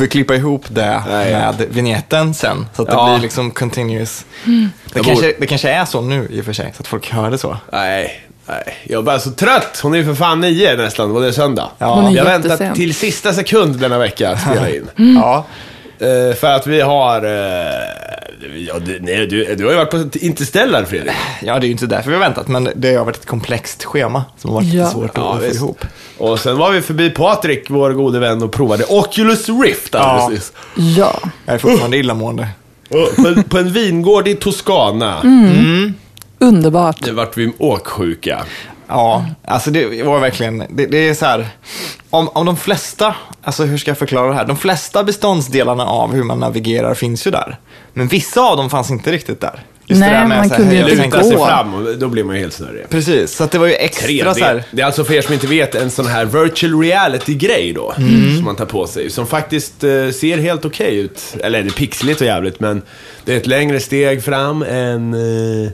får klippa ihop det Nej, ja. med vignetten sen, så att det Ja. blir liksom continuous. Det, Jag kanske, det kanske är så nu i och för sig, så att folk hör det så. Nej, nej. Jag är bara så trött. Hon är ju för fan nio nästan, och det är söndag. Ja. Hon är jag väntar jättesen. till sista sekund denna vecka att spela in. Ja, Eh, för att vi har... eh, ja, du, nej, du, du har ju varit på Interstellar, Fredrik. ja, det är ju inte därför vi har väntat, men det har varit ett komplext schema som har varit Ja. lite svårt Ja, att få ihop. Och sen var vi förbi Patrik, vår gode vän, och provade Oculus Rift alldeles Ja. nyss. Ja. Jag är fortfarande illamående. Och På, på en vingård i Toscana. Underbart. Det vart vi åksjuka. Ja, alltså det var verkligen, det, det är så här, om, om de flesta, alltså hur ska jag förklara det här? De flesta beståndsdelarna av hur man navigerar finns ju där. Men vissa av dem fanns inte riktigt där. Just Nej, det där med man så här, kunde ju inte gå. sig fram, och då blir man ju helt snurrig. Precis, så att det var ju extra 3D. så här, Det är alltså för er som inte vet en sån här virtual reality-grej då. Mm. Som man tar på sig. Som faktiskt eh, ser helt okej ut. Eller det är pixligt och jävligt men det är ett längre steg fram än... Eh,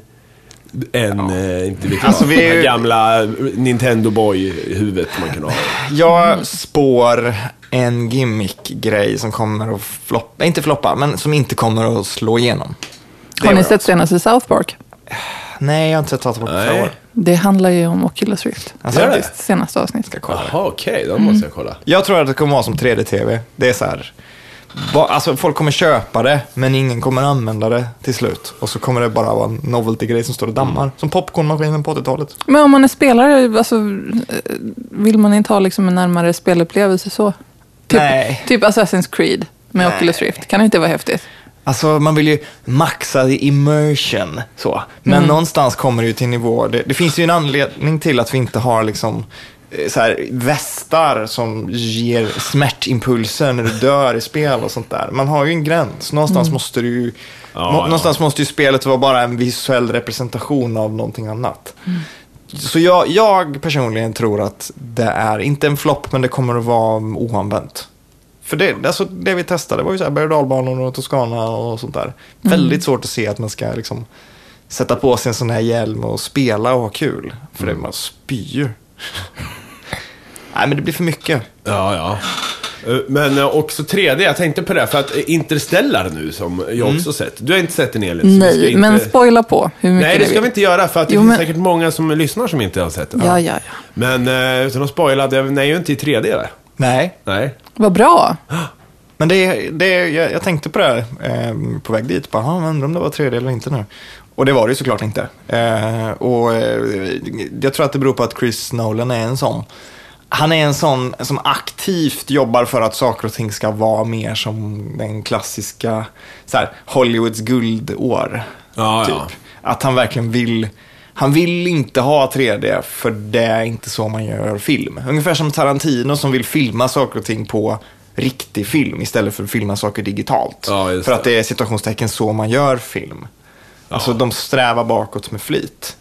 än, eh, inte vet jag, Alltså, vi det här ju- gamla Nintendo Boy-huvudet man kan ha. jag spår en gimmick-grej som kommer att floppa, inte floppa, men som inte kommer att slå igenom. Det Har ni sett senaste South Park? Nej, jag har inte sett Tata på flera år. Det handlar ju om Oculus Rift. Alltså, det? Faktiskt, senaste avsnitt. Ska kolla. Jaha, okej, då måste jag kolla. Jag tror att det kommer vara som 3D-TV. Det är så här. Alltså folk kommer köpa det, men ingen kommer använda det till slut. Och så kommer det bara vara en novelty-grej som står och dammar. Som popcornmaskinen på 80-talet. Men om man är spelare, alltså, vill man inte ha liksom en närmare spelupplevelse så? Typ, Nej. typ Assassin's Creed med Nej. Oculus Rift. Kan det inte vara häftigt? Alltså man vill ju maxa immersion. Så. Men någonstans kommer det ju till nivå. Det, det finns ju en anledning till att vi inte har liksom så här, västar som ger smärtimpulser när du dör i spel och sånt där. Man har ju en gräns. Någonstans måste du ju, Ja, må, ja. någonstans måste ju spelet vara bara en visuell representation av någonting annat. Så jag, jag personligen tror att det är, inte en flopp, men det kommer att vara oanvänt. För det, alltså det vi testade var ju så här berg och dalbanor och Toscana och sånt där. Väldigt svårt att se att man ska liksom sätta på sig en sån här hjälm och spela och ha kul. För det man spyr. Nej, men det blir för mycket. Ja, ja. Eh, Men eh, också 3D, jag tänkte på det, för att eh, Interstellar nu som jag också sett. Du har inte sett den Elin? Nej, inte... men spoila på hur mycket Nej, det ska vi inte göra för att det Jo, finns men- säkert många som lyssnar som inte har sett den. Ja, ja, ja. Men utan att spoila, den är ju inte i 3D va? Nej, Nej. Vad bra. men det, det, jag, jag tänkte på det här, eh, på väg dit. Bara, "Ah, undrar om det var 3D eller inte nu. Och det var det ju såklart inte. Eh, och eh, jag tror att det beror på att Chris Nolan är en sån. Han är en sån som aktivt jobbar för att saker och ting ska vara mer som den klassiska så här, Hollywoods guldår. Ja, typ. ja. Att han verkligen vill, han vill inte ha 3D för det är inte så man gör film. Ungefär som Tarantino som vill filma saker och ting på riktig film istället för att filma saker digitalt. Ja, för att det är situationstecken så man gör film. Alltså de strävar bakåt med flit.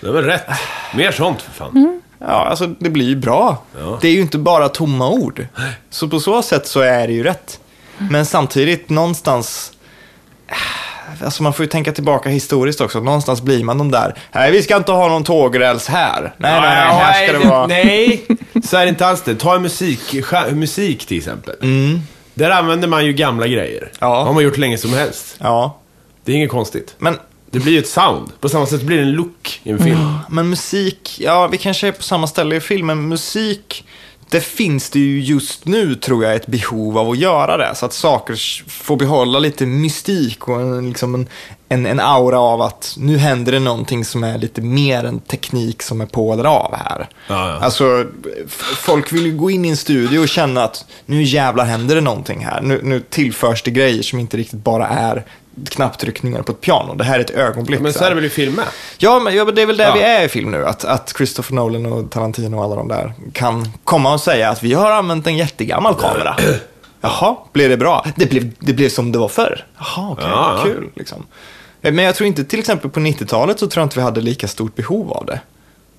Det var rätt. Mer sånt för fan. Ja, alltså det blir ju bra. Ja. Det är ju inte bara tomma ord. Så på så sätt så är det ju rätt. Men samtidigt någonstans, alltså man får ju tänka tillbaka historiskt också. Någonstans blir man de där, nej vi ska inte ha någon tågräls här. Nej, nej, nej, här ska det vara. Nej, så är det inte alls det. Ta en musik, musik till exempel. Där använder man ju gamla grejer. Mm. Ja. Det har man gjort länge som helst. Ja, Det är inget konstigt. men, Det blir ju ett sound. På samma sätt blir det en look i en film. men musik, ja vi kanske är på samma ställe i filmen. Musik, det finns det ju just nu tror jag ett behov av att göra det. Så att saker får behålla lite mystik och en, liksom en, en, en aura av att nu händer det någonting som är lite mer än teknik som är på eller av här. Ja, ja. Alltså, folk vill ju gå in i en studio och känna att nu jävlar händer det någonting här. Nu, nu tillförs det grejer som inte riktigt bara är knapptryckningar på ett piano. Det här är ett ögonblick. Men så är det väl i filmer? Ja, men ja, men det är väl där Ja. vi är i film nu. Att, att Christopher Nolan och Tarantino och alla de där kan komma och säga att vi har använt en jättegammal kamera. Jaha, blev det bra? Det blev, det blev som det var förr. Jaha, okej, Ja, ja. kul. Liksom. Men jag tror inte, till exempel på 90-talet så tror jag inte vi hade lika stort behov av det.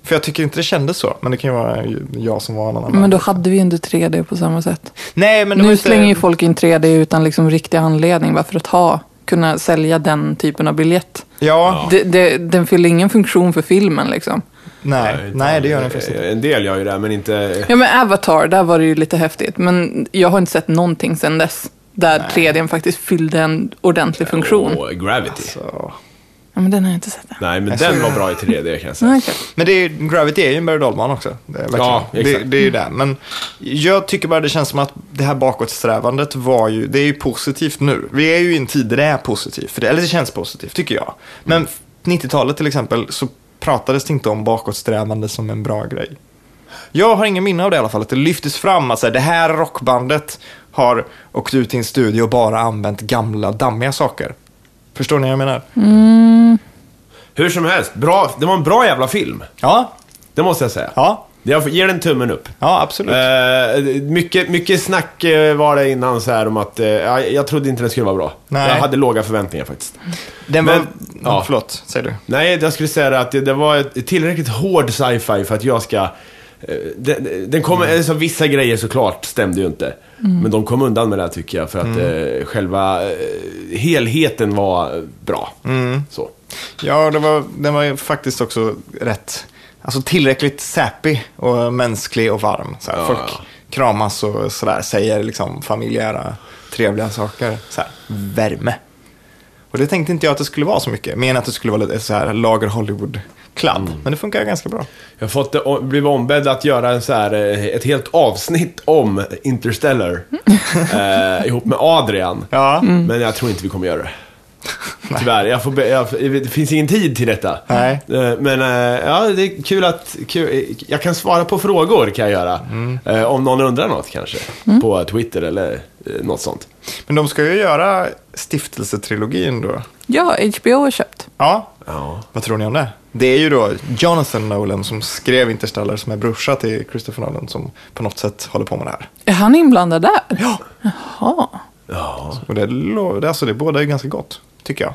För jag tycker inte det kändes så, men det kan ju vara jag som var en annan Men då hade vi ju inte 3D på samma sätt. Nej, men Nu inte... slänger ju folk in 3D utan liksom riktig anledning. Bara för att ha kunna sälja den typen av biljett. Ja, Det, det, den fyller ingen funktion för filmen liksom. nej, nej, det gör den faktiskt inte. En del gör ju det, men inte... Ja men Avatar, där var det ju lite häftigt. Men jag har inte sett någonting sedan dess. Där 3D faktiskt fyllde en ordentlig funktion. Och Gravity. Så. Ja men den har jag inte sett. Nej, men Jag den var bra i 3D kan jag säga. Okej. Men det är, Gravity är ju en berg också. Det är. Ja, det, exakt. det är ju det. Men jag tycker bara det känns som att det här bakåtsträvandet var ju, det är ju positivt nu. Vi är ju i en tid där det är positivt, för det, eller det känns positivt tycker jag. Men 90-talet till exempel så pratades det inte om bakåtsträvande som en bra grej. Jag har ingen minne av det i alla fall, att det lyftes fram att så här, det här rockbandet har åkt ut i en studio och bara använt gamla dammiga saker. Förstår ni vad jag menar? Hur som helst, bra, det var en bra jävla film. Ja, Det måste jag säga. ja, Jag ger den tummen upp. ja absolut. Eh, mycket, mycket snack eh, var det innan så här om att eh, ja, jag trodde inte den skulle vara bra. Nej. Jag hade låga förväntningar faktiskt. Den var... men- ja, ja. förlåt, säger du. Nej, jag skulle säga att det, det var ett tillräckligt hård sci-fi för att jag ska... eh, Den, den kommer, alltså, vissa grejer såklart stämde ju inte. Men de kom undan med det här, tycker jag. För att eh, själva eh, helheten var bra. Så. Ja, det var, den var ju faktiskt också rätt, alltså tillräckligt sappy och mänsklig och varm. Så Ja. Folk kramas och sådär, säger liksom familjära, trevliga saker. Så här, värme. Och det tänkte inte jag att det skulle vara så mycket, men att det skulle vara lite så här lager Hollywood-kladd. Men det funkar ganska bra. Jag har fått, blivit ombedd att göra en så här, eh, ett helt avsnitt om Interstellar. eh, ihop med Adrian. Ja, Men jag tror inte vi kommer göra det. Tyvärr, jag får be, jag, det finns ingen tid till detta. Nej. Eh, Men eh, ja, det är kul att kul, jag kan svara på frågor kan jag göra. Eh, Om någon undrar något kanske. På Twitter eller något sånt. men de ska ju göra stiftelsetrilogin då. Ja, HBO har köpt. Ja, Ja. vad tror ni om det? Det är ju då Jonathan Nolan som skrev Interstellar som är brorsa till Christopher Nolan som på något sätt håller på med det här. Är han inblandad där? Ja. Jaha. Ja. Och det, alltså, det båda är ganska gott, tycker jag.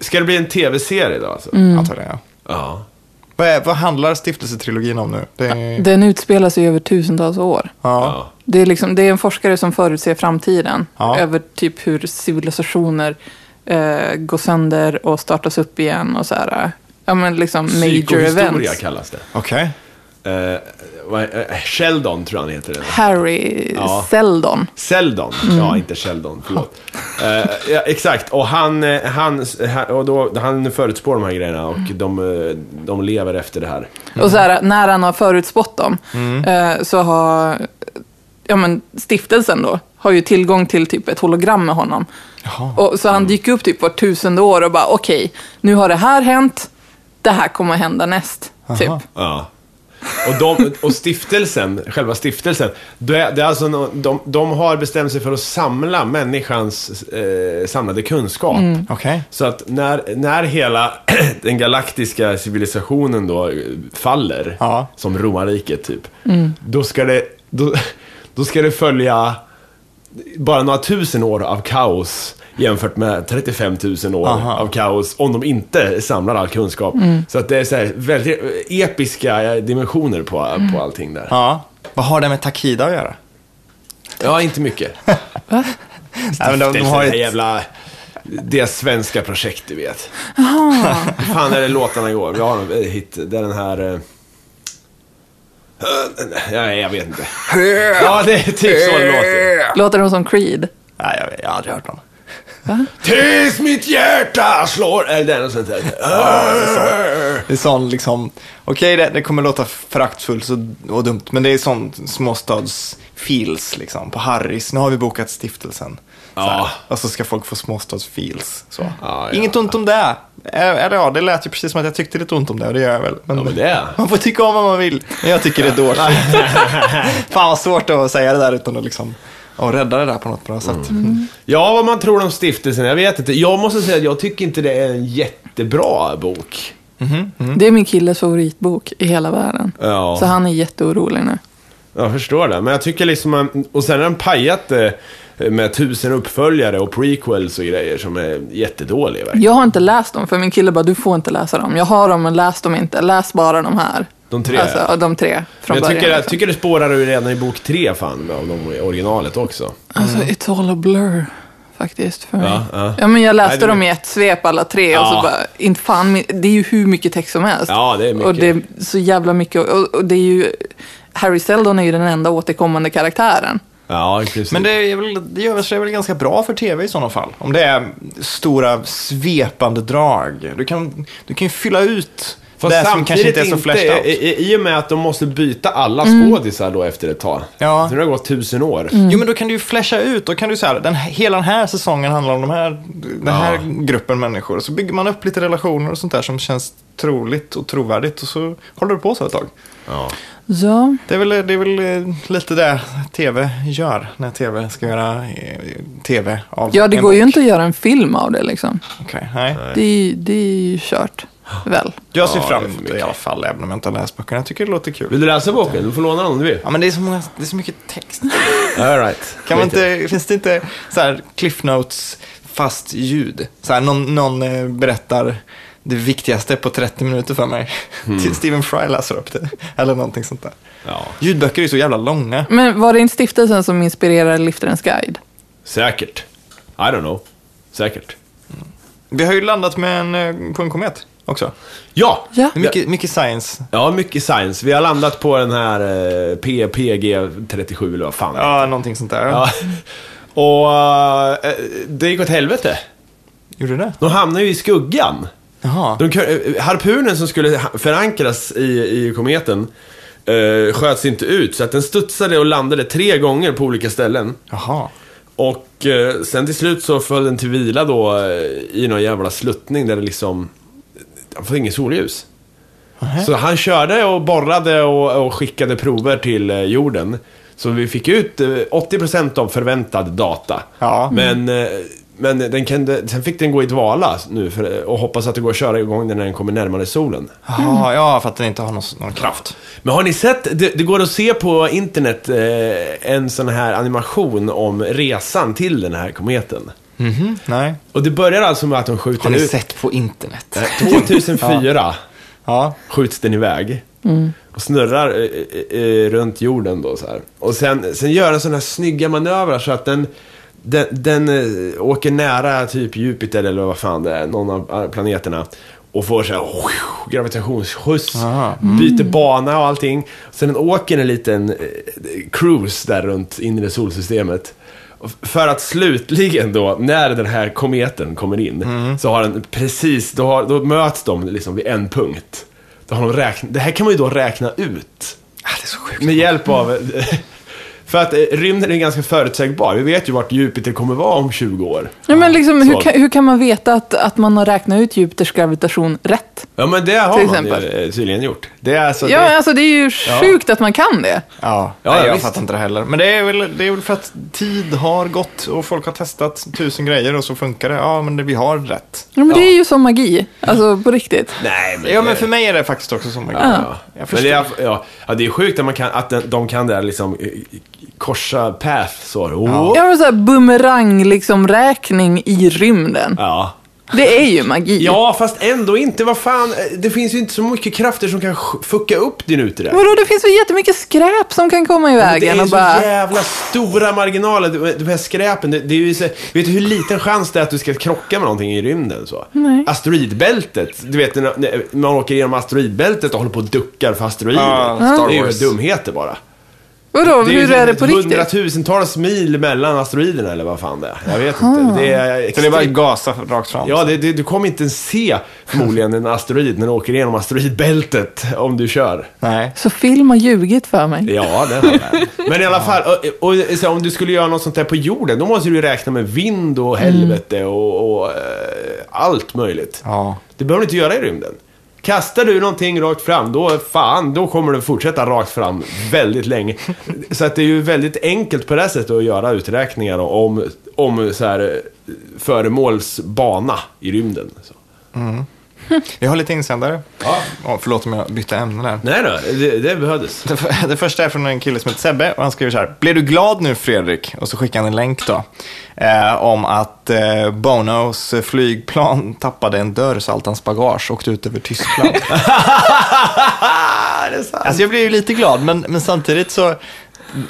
Ska det bli en tv-serie då alltså? Antagligen, ja. Ja. Vad, är, vad handlar stiftelsetrilogin om nu? Det är, Den utspelar sig över tusentals år. ja. Det är, liksom, det är en forskare som förutser framtiden. Ja. Över typ hur civilisationer eh, går sönder och startas upp igen och så här. eh, Ja men liksom major Psykohistoria events. kallas det. Okej. Är- eh, Sheldon tror jag han heter. Harry Ja. Seldon. Seldon, ja inte Sheldon, förlåt. Eh, ja, exakt, och han, eh, han, och då, han förutspår de här grejerna och de, eh, de lever efter det här. Och så här, när han har förutspått dem eh, så har ja, men stiftelsen då har ju tillgång till typ ett hologram med honom. Jaha. Och, så han dyker upp typ var tusende år och bara okej, nu har det här hänt, det här kommer att hända näst. Typ. Ja. Och, de, och stiftelsen, själva stiftelsen, det är, det är alltså, de, de har bestämt sig för att samla människans eh, samlade kunskap. Okej. Så att när, när hela den galaktiska civilisationen då eh, faller, Ja. som romarriket typ, då, ska det, då, då ska det följa bara några tusen år av kaos jämfört med 35 000 år Aha. av kaos om de inte samlar all kunskap. Så att det är så här väldigt episka dimensioner på, på allting där. Ja. Vad har det med Takida att göra? Ja, inte mycket. Nej, men de, de har det här ett... jävla... Det svenska projekt, du vet. Hur fan är det låtarna går? Vi har en hit. Det är den här... eh, Ja, jag vet inte. Ja, det är typ så det låter. Låter de som Creed? Nej, jag, jag har aldrig hört dem. Tills mitt hjärta slår... Eller sånt där. Det är sån liksom, okej det, det kommer låta föraktfullt och dumt, men det är sån småstads-feels liksom. På Harris, nu har vi bokat stiftelsen. Så. Ja. Och så ska folk få småstads-feels. Så. Ja, ja. Inget ont om det. Eller ja, det lät ju precis som att jag tyckte lite ont om det och det gör jag väl. Men, Ja, men det. Man får tycka om vad man vill. Men jag tycker det är dåligt. Fan vad svårt att säga det där utan att liksom, och rädda det där på något bra sätt. Ja, vad man tror om stiftelsen, jag vet inte. Jag måste säga att jag tycker inte det är en jättebra bok. Det är min killes favoritbok i hela världen. Ja. Så han är jätteorolig nu. Jag förstår det, men jag tycker liksom... Och sen har den pajat det med tusen uppföljare och prequels och grejer som är jättedåliga. verkligen. Jag har inte läst dem, för min kille bara, du får inte läsa dem. Jag har dem, men läs dem inte. Läs bara de här. De tre? Alltså, de tre från jag början. tycker, jag tycker det spårar ur redan i bok tre fan, av de originalet också. Alltså, it's all a blur. faktiskt för mig. Ja, Ja, ja. men jag läste Nej, det- dem i ett svep alla tre och Ja. så bara, inte fan, det är ju hur mycket text som helst. Ja, det är mycket. Och det är så jävla mycket, och, och det är ju, Harry Seldon är ju den enda återkommande karaktären. Ja, i princip. Men det, är väl, det gör sig väl ganska bra för tv i sådana fall. Om det är stora svepande drag. Du kan, du kan ju fylla ut Fast det som samtidigt kanske inte är så flashed i, out. i, I och med att de måste byta alla Mm. skådisar då efter ett tag. Ja. Så det har gått tusen år. Jo, men då kan du ju flasha ut. Då kan du säga den hela den här säsongen handlar om de här, den här gruppen människor. Så bygger man upp lite relationer och sånt där som känns troligt och trovärdigt. Och så håller du på så ett tag. Ja. Ja, Det är väl, det är väl eh, lite det tv gör när tv ska göra eh, tv av ja det går ju inte att göra en film av det liksom. Okej, nej. Det det är ju kört, väl? Jag ser Ja, fram emot det i alla fall, även om jag inte har läst böckerna. Jag tycker det låter kul. Vill du läsa boken? Du får låna den om du vill. Ja, men det är så, många, det är så mycket text. All right. Kan man inte, finns det inte så här cliff notes fast ljud? Så här, någon, någon eh, berättar det viktigaste på 30 minuter för mig. Till Stephen Fry läser upp det. Eller någonting sånt där. Ja, Ljudböcker är så jävla långa. Men var det inte stiftelsen som inspirerade Liftarens guide? säkert. I don't know. Säkert. Vi har ju landat med en, eh, på en komet också. Ja! Ja. Mycket, mycket science. Ja, mycket science. Vi har landat på den här eh, PPG 37 eller vad fan Ja, någonting sånt där. Ja. Och eh, det gick åt helvete. Gjorde det? De hamnade ju i skuggan. Jaha. De, eh, harpunen som skulle förankras i, i kometen eh, sköts inte ut. Så att den studsade och landade tre gånger på olika ställen. Jaha. Och eh, sen till slut så föll den till vila då eh, i någon jävla sluttning där det liksom... Han får inget solljus. Nähä. Så han körde och borrade och, och skickade prover till eh, jorden. Så vi fick ut eh, 80% av förväntad data. Ja. Men, eh, men den kunde, sen fick den gå i dvala nu för, och hoppas att det går att köra igång den när den kommer närmare solen. Jaha, ja, för att den inte har någon, någon kraft. Men har ni sett, det, det går att se på internet eh, en sån här animation om resan till den här kometen. Mhm, nej. Och det börjar alltså med att de skjuter Har ni ut... sett på internet? Eh, 2004 Ja. skjuts den iväg. Och snurrar eh, eh, eh, runt jorden då så här. Och sen, sen gör den sådana här snygga manövrar så att den, den, den eh, åker nära typ Jupiter eller vad fan det är, någon av eh, planeterna. Och får så här gravitationsskjuts, Aha. byter bana och allting. Sen den åker en liten eh, cruise där runt inre solsystemet. För att slutligen då, när den här kometen kommer in, så har den precis, då, har, då möts de liksom vid en punkt. Då har de räknat, det här kan man ju då räkna ut. Ah, det är så sjukt. Med hjälp av... För att eh, rymden är ganska förutsägbar. Vi vet ju vart Jupiter kommer vara om 20 år. Ja, men liksom, hur, kan, hur kan man veta att, att man har räknat ut Jupiters gravitation rätt? Ja, men det har man exempel. ju eh, tydligen gjort. Det är alltså... Ja, det, alltså det är ju sjukt att man kan det. Ja, Ja, nej, ja, jag visst. fattar inte det heller. Men det är, väl, det är väl för att tid har gått och folk har testat tusen grejer och så funkar det. Ja, men det, vi har rätt. Ja, men det är ju som magi, alltså på riktigt. Nej, men... Ja, det- men för mig är det faktiskt också som Ja. Jag Men det är, ja, ja, det är sjukt att, man kan, att de kan där liksom eh, korsa path så. Oh. Ja, men så här bumerang, liksom räkning i rymden. Ja. Det är ju magi. ja, fast ändå inte. Vad fan, eh, det finns ju inte så mycket krafter som kan fucka upp din ute där. Vadå, det finns väl jättemycket skräp som kan komma i Det vägen är och så bara... jävla stora marginaler. De- här skräpen, det, det är ju så, vet du hur liten chans det är att du ska krocka med någonting i rymden? Så? Nej. Asteroidbältet, du vet när man åker genom asteroidbältet och håller på och duckar för asteroider. Star det är ju Wars. dumheter bara. Vadå, ju hur är det på riktigt? hundratusentals mil mellan asteroiderna eller vad fan det är. Jag vet inte. Det är, Så det är bara att gasa rakt fram. Ja, det, det, du kommer inte ens se förmodligen en asteroid när du åker igenom asteroidbältet om du kör. Nej. Så film har ljugit för mig. Ja, det har jag. Men i alla fall, och, och, så om du skulle göra något sånt där på jorden, då måste du räkna med vind och helvete och, och eh, allt möjligt. Ja. Det behöver du inte göra i rymden. Kastar du någonting rakt fram, då fan, då kommer du fortsätta rakt fram väldigt länge. Så att det är ju väldigt enkelt på det här sättet att göra uträkningar om, om så här, eh, föremålsbana i rymden. Så. Mm. Vi har lite insändare. Ja. Ja, förlåt om jag bytte ämne där. Nej då, det, det behövdes. Det, det första är från en kille som heter Sebbe och han skriver så här. Blev du glad nu Fredrik? Och så skickar han en länk då. Eh, om att eh, Bonos flygplan tappade en dörr så allt hans bagage åkte ut över Tyskland. det är sant. alltså jag blev ju lite glad men, men samtidigt så.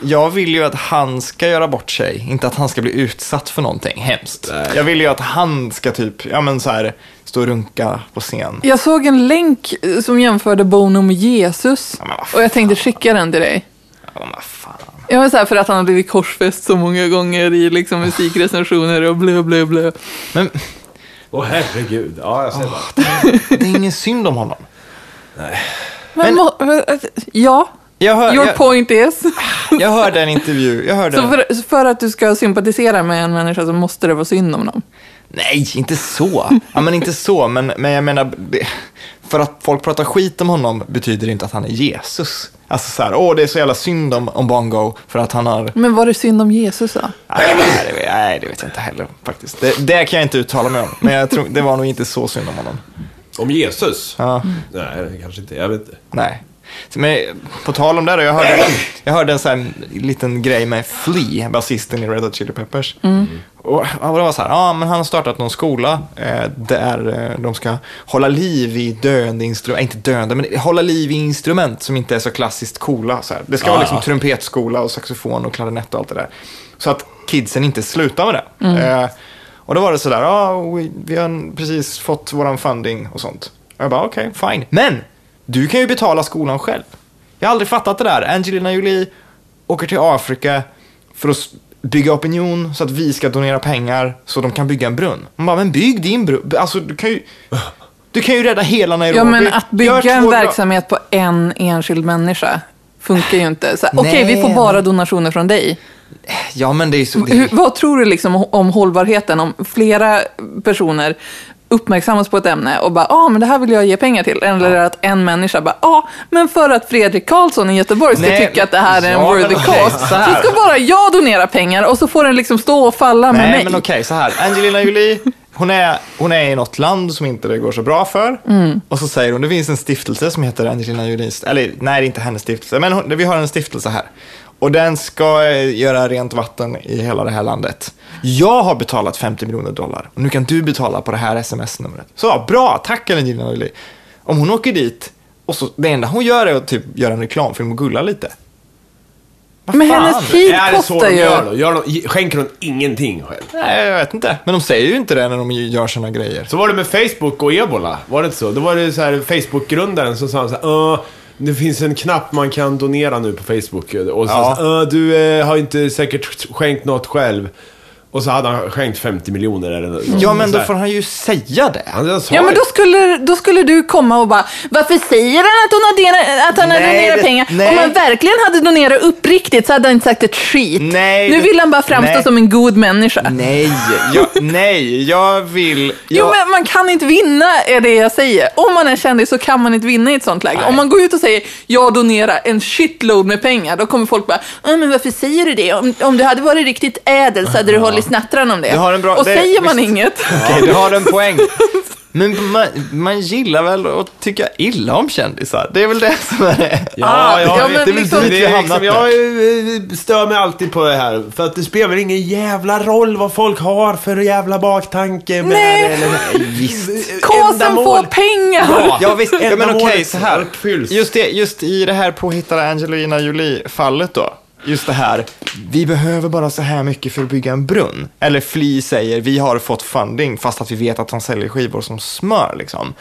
Jag vill ju att han ska göra bort sig, inte att han ska bli utsatt för någonting hemskt. Nej. Jag vill ju att han ska typ, ja men så här, stå och runka på scen. Jag såg en länk eh, som jämförde Bono med Jesus. Ja, men och jag tänkte skicka den till dig. Ja, men vad fan. Jag var så här för att han har blivit korsfäst så många gånger i liksom musikrecensioner och blö, blö, blö. Men Åh herregud. Ja, jag ser det. det är ingen synd om honom. Men, Men- må, ja, hör, your jag, point is. jag hörde en intervju, jag hörde... Så för, för att du ska sympatisera med en människa så måste det vara synd om dem. Nej, inte så. Ja, men inte så, men, men jag menar, för att folk pratar skit om honom betyder det inte att han är Jesus. Alltså så här, åh det är så jävla synd om, om Bongo för att han har... Men var det synd om Jesus då? Nej, nej, det, nej, det vet jag inte heller faktiskt. Det, det kan jag inte uttala mig om, men jag tror, det var nog inte så synd om honom. Om Jesus? Ja, Nej, kanske inte. Jag vet inte. nej. Men på tal om det, då, jag hörde, jag hörde en sån här liten grej med Flea, basisten i Red Hot Chili Peppers. Och, ja, det var så här, ja men han har startat någon skola eh, där eh, de ska hålla liv i döende instrument, inte döende, men hålla liv i instrument som inte är så klassiskt coola. Så här. Det ska Ja, vara liksom ja. trumpetskola och saxofon och klarinett och allt det där. Så att kidsen inte slutar med det. Eh, och då var det sådär, ja vi, vi har precis fått våran funding och sånt. Och jag bara, okej, fine. Men, du kan ju betala skolan själv. Jag har aldrig fattat det där. Angelina Jolie åker till Afrika för att bygga opinion så att vi ska donera pengar så de kan bygga en brunn. Man bara, men bygg din brunn. Alltså, du kan ju, du kan ju rädda hela Nairobi. Ja, men att bygga en verksamhet på en enskild människa funkar ju inte. Okej, Nej, vi får bara donationer från dig. Ja, men det är så... Hur, vad tror du liksom om hållbarheten om flera personer uppmärksammas på ett ämne och bara, ja ah, men det här vill jag ge pengar till. Eller att en människa bara, ja ah, men för att Fredrik Karlsson i Göteborg ska Nej, tycka att det här är en ja, worthy cause, så så, ska bara jag donera pengar och så får den liksom stå och falla med Nej, mig. men okej, så här. Angelina Jolie, hon är, hon är i något land som inte det går så bra för. Mm. Och så säger hon, det finns en stiftelse som heter Angelina Jolie, eller nej, det är inte hennes stiftelse, men hon, vi har en stiftelse här. Och den ska eh, göra rent vatten i hela det här landet. Jag har betalat 50 miljoner dollar och nu kan du betala på det här sms-numret. Så bra, tack Angelina Jolie. Om hon åker dit och så, det enda hon gör är att typ göra en reklamfilm och gulla lite. Vad Men fan? hennes tid är det så kostar de ju... gör då? Gör de, skänker de ingenting själv? Nej, jag vet inte. Men de säger ju inte det när de gör såna grejer. Så var det med Facebook och ebola, var det inte så? Då var det så här Facebook-grundaren som sa så här, "Äh, det finns en knapp man kan donera nu på Facebook. Och så Ja. så "Äh, du eh, har inte säkert skänkt något själv. Och så hade han skänkt 50 miljoner eller något. Ja, men då får han ju säga det. Ja, men då skulle, då skulle du komma och bara, varför säger han att, hon har donerat, att han har Nej, donerat det- pengar? nej. Om han verkligen hade donerat uppriktigt så hade han inte sagt ett skit. Nej, nu vill han bara framstå nej. som en god människa. Nej, jag, nej, jag vill... Jo, Jag, men man kan inte vinna, är det jag säger. Om man är kändis så kan man inte vinna i ett sånt läge. Nej. Om man går ut och säger, jag donerar en shitload med pengar, då kommer folk bara, "Ja, men varför säger du det? Om, om du hade varit riktigt ädel så hade du hållit snattran om det. Du har en bra- och det- säger man visst. inget, Okej, du har en poäng. Men man, man gillar väl att tycka illa om kändisar? Det är väl det som är det. Ja, Ah, ja, ja, det men är väl liksom- Det är hamnat hamnat Jag eh, stör mig alltid på det här. För att det spelar väl ingen jävla roll vad folk har för jävla baktanke med Nej. eller, Visst. kåsen får pengar! Ja. Ja, visst. Ja, men okej, Ändamålet så här. Just, det, just i det här påhittade Angelina Jolie-fallet då. Just det här, vi behöver bara så här mycket för att bygga en brunn. Eller Fli säger, vi har fått funding fast att vi vet att de säljer skivor som smör. Liksom.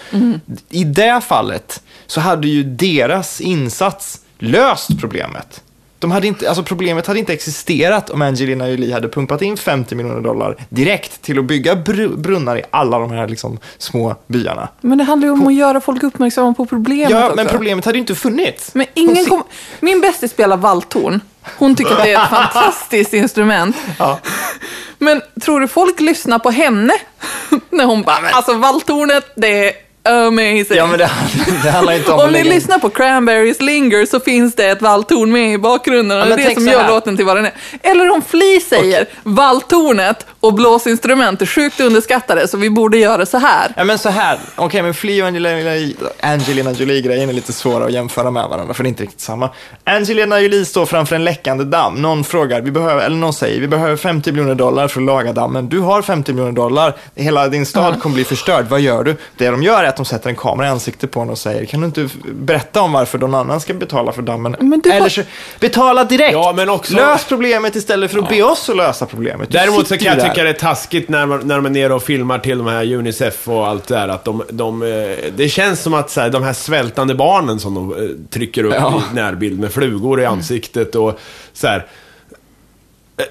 I det fallet så hade ju deras insats löst problemet. De hade inte, alltså problemet hade inte existerat om Angelina Jolie hade pumpat in 50 miljoner dollar direkt till att bygga br- brunnar i alla de här liksom, små byarna. Men det handlar ju om att göra folk uppmärksamma på problemet Ja, också. men problemet hade ju inte funnits. Men Hon ingen kom... Min bästis spelar valthorn. Hon tycker att det är ett fantastiskt instrument. Ja. Men tror du folk lyssnar på henne? När hon bara, alltså valthornet, det är amazing. Ja, men det, det handlar inte om Om ni lyssnar på Cranberries Linger så finns det ett valthorn med i bakgrunden och Ja, det men är det som gör låten till vad den är. Eller om Fli säger valthornet Och blåsinstrument är sjukt underskattade, så vi borde göra så här. Ja, men så här. Okej, men Flea och Angelina, Angelina Jolie-grejen är lite svåra att jämföra med varandra, för det är inte riktigt samma. Angelina Jolie står framför en läckande damm. Någon frågar, vi behöver, eller någon säger, vi behöver 50 miljoner dollar för att laga dammen. Du har 50 miljoner dollar, hela din stad kommer bli förstörd. Vad gör du? Det de gör är att de sätter en kamera i ansiktet på honom och säger, kan du inte berätta om varför någon annan ska betala för dammen? Men du har- Eller så, betala direkt! Ja, men också- Lös problemet istället för att be oss att lösa problemet. Du Däremot så kan jag där. Tycka det är taskigt när, man, när de är nere och filmar till de här Unicef och allt det där. Att de, de, eh, det känns som att så här, de här svältande barnen som de eh, trycker upp Ja. i närbild med flugor i ansiktet och så här. eh,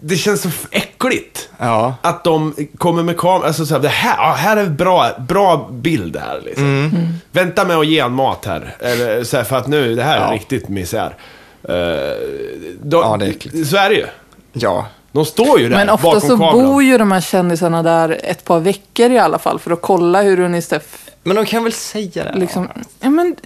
Det känns så äckligt. Ja. Att de kommer med kameran, alltså så här, det här, ja, här är bra, bra bild här liksom. Mm. Vänta med att ge en mat här. Eller, så här, för att nu, det här är Ja. riktigt misär. Uh, de, Ja, det är äckligt. Så är det ju. Ja. De står ju där Men ofta bakom så kameran. bor ju de här kändisarna där ett par veckor i alla fall för att kolla hur Unicef Men de kan väl säga det? liksom... Ja, men,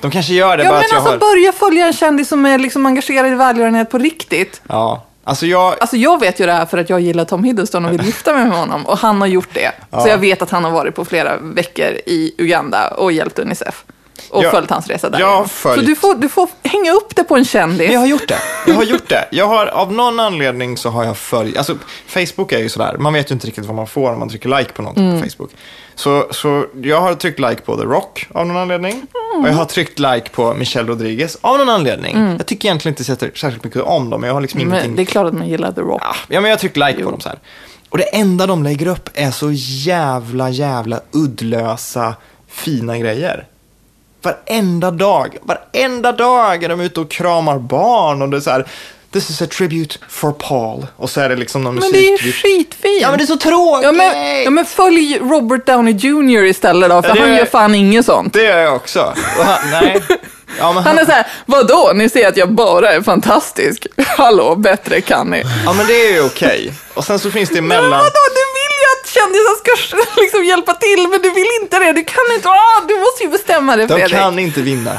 De kanske gör det ja, bara men att jag alltså har... börja följa en kändis som är liksom engagerad i välgörenhet på riktigt. Ja. Alltså jag... Alltså jag vet ju det här för att jag gillar Tom Hiddleston och vill gifta mig med honom. Och han har gjort det. Så jag vet att han har varit på flera veckor i Uganda och hjälpt Unicef. Och Jag- följt hans resa där. jag har följt- Så du får, du får hänga upp det på en kändis. Jag har gjort det. Jag har gjort det. Jag har, av någon anledning så har jag följt, alltså Facebook är ju sådär, man vet ju inte riktigt vad man får om man trycker like på någonting Mm. på Facebook. Så, så jag har tryckt like på The Rock av någon anledning. Mm. Och jag har tryckt like på Michelle Rodriguez av någon anledning. Jag tycker egentligen inte särskilt- särskilt mycket om dem, men jag har liksom ingenting... men det är klart att man gillar The Rock. Ja, men jag har tryckt like på dem så här. Och det enda de lägger upp är så jävla, jävla uddlösa, fina grejer. Varenda dag, varenda dag är de ute och kramar barn och det är så här, this is a tribute for Paul. Och så är det liksom någon Men det är ju skitfint. Ja, men det är så tråkigt! Ja men, ja, men följ Robert Downey Jr. istället då, för det- han gör fan inget sånt. Det gör jag också. Han, nej. Ja, men Han är såhär, vadå, ni ser att jag bara är fantastisk. Hallå, bättre kan ni. ja, men det är ju okej. Och sen så finns det Men emellan... vadå, du vill ju att kändisar ska liksom hjälpa till, men du vill inte det. Du kan inte, ah, du måste ju bestämma det De Fredrik. kan inte vinna.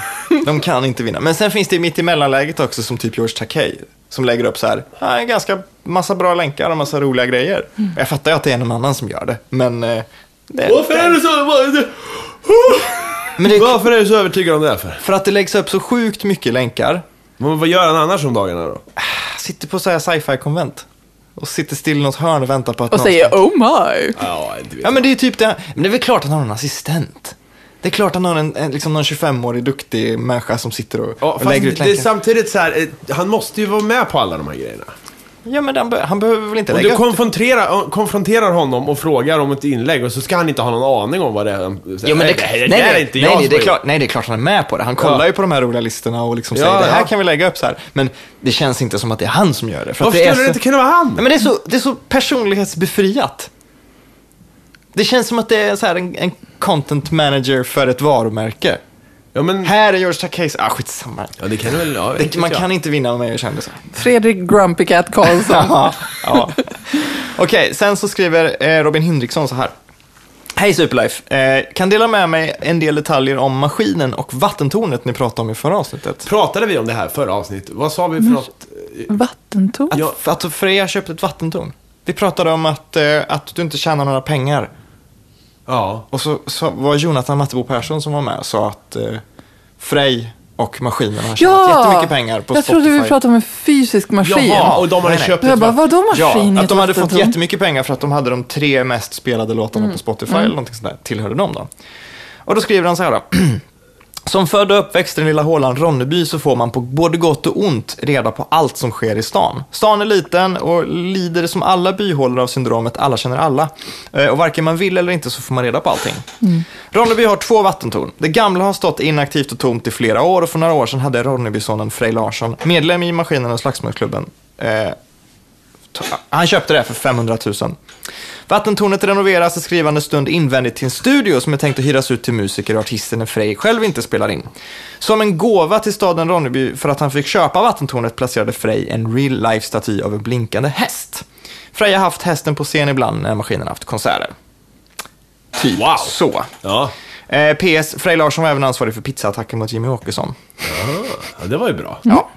De kan inte vinna. Men sen finns det mitt emellanläget också som typ George Takei. Som lägger upp så här, en ganska massa bra länkar och massa roliga grejer. Mm. Jag fattar ju att det är någon annan som gör det. Men, eh, det, Varför är du så... men det, Varför är du så övertygad om det? här För? för att det läggs upp så sjukt mycket länkar. Men vad gör han annars om dagarna då? Jag sitter på så här sci-fi-konvent. Och sitter still i något hörn och väntar på att Och någon säger ska... oh my. Ja, Ja men det är typ det. Men det är väl klart att han har en assistent. Det är klart att han har en, en, liksom någon 25-årig duktig människa som sitter och, Ja, och lägger ut det är samtidigt så här, eh, han måste ju vara med på alla de här grejerna. Ja men han, be- han behöver väl inte Om lägga du upp konfronterar, konfronterar honom och frågar om ett inlägg och så ska han inte ha någon aning om vad det är. Jo, men nej, det, nej, nej, det nej, är inte nej, jag nej, det är klart, nej, det är klart han är med på det. Han kollar Ja. ju på de här roliga listorna och liksom Ja, säger det här ja. kan vi lägga upp så här. Men det känns inte som att det är han som gör det. För att Varför skulle det så, inte kunna vara han? nej, men det, är så, det är så personlighetsbefriat. Det känns som att det är så här en, en content manager för ett varumärke. Ja, men... Här är George Takei, ah skitsamma. Ja, det kan du väl... Ja, Det, inte man jag. kan inte vinna med kändisar. Fredrik Grumpy Cat Karlsson. Ja, ja. Okej, sen så skriver eh, Robin Hinriksson så här. Hej Superlife, eh, kan dela med mig en del detaljer om maskinen och vattentornet ni pratade om i förra avsnittet. Pratade vi om det här förra avsnittet? Vad sa vi för något? Vattentorn? Att, att Freja köpte ett vattentorn. Vi pratade om att, eh, att du inte tjänar några pengar. Ja. Och så, så var Jonathan Mattebo Persson som var med och sa att eh, Frej och maskinen har tjänat jättemycket pengar på jag Spotify. trodde vi pratade om en fysisk maskin. Jaha, och de hade Nej, nej. köpt jag ett bara, vatten- vadå maskin Ja, att de hade fått vattentorn? jättemycket pengar för att de hade de tre mest spelade låtarna Mm. på Spotify eller någonting sånt där. Tillhörde dem då. Och då skriver han så här då. Som född och uppväxt i den lilla hålan Ronneby så får man på både gott och ont reda på allt som sker i stan. Stan är liten och lider som alla byhålor av syndromet alla känner alla. Eh, Och varken man vill eller inte så får man reda på allting. Ronneby har två vattentorn. Det gamla har stått inaktivt och tomt i flera år och för några år sedan hade Ronnebysonen Frej Larsson, medlem i Maskinen och Slagsmålsklubben, eh, han köpte det för 500 000. Vattentornet renoveras i skrivande stund invändigt till en studio som är tänkt att hyras ut till musiker och artister när Frej själv inte spelar in. Som en gåva till staden Ronneby för att han fick köpa vattentornet placerade Frej en real life-staty av en blinkande häst. Frej har haft hästen på scen ibland när maskinen haft konserter. Typ Wow. så. Ja. Eh, PS. Frej Larsson var även ansvarig för pizzaattacken mot Jimmy Åkesson. Ja, det var ju bra. Ja.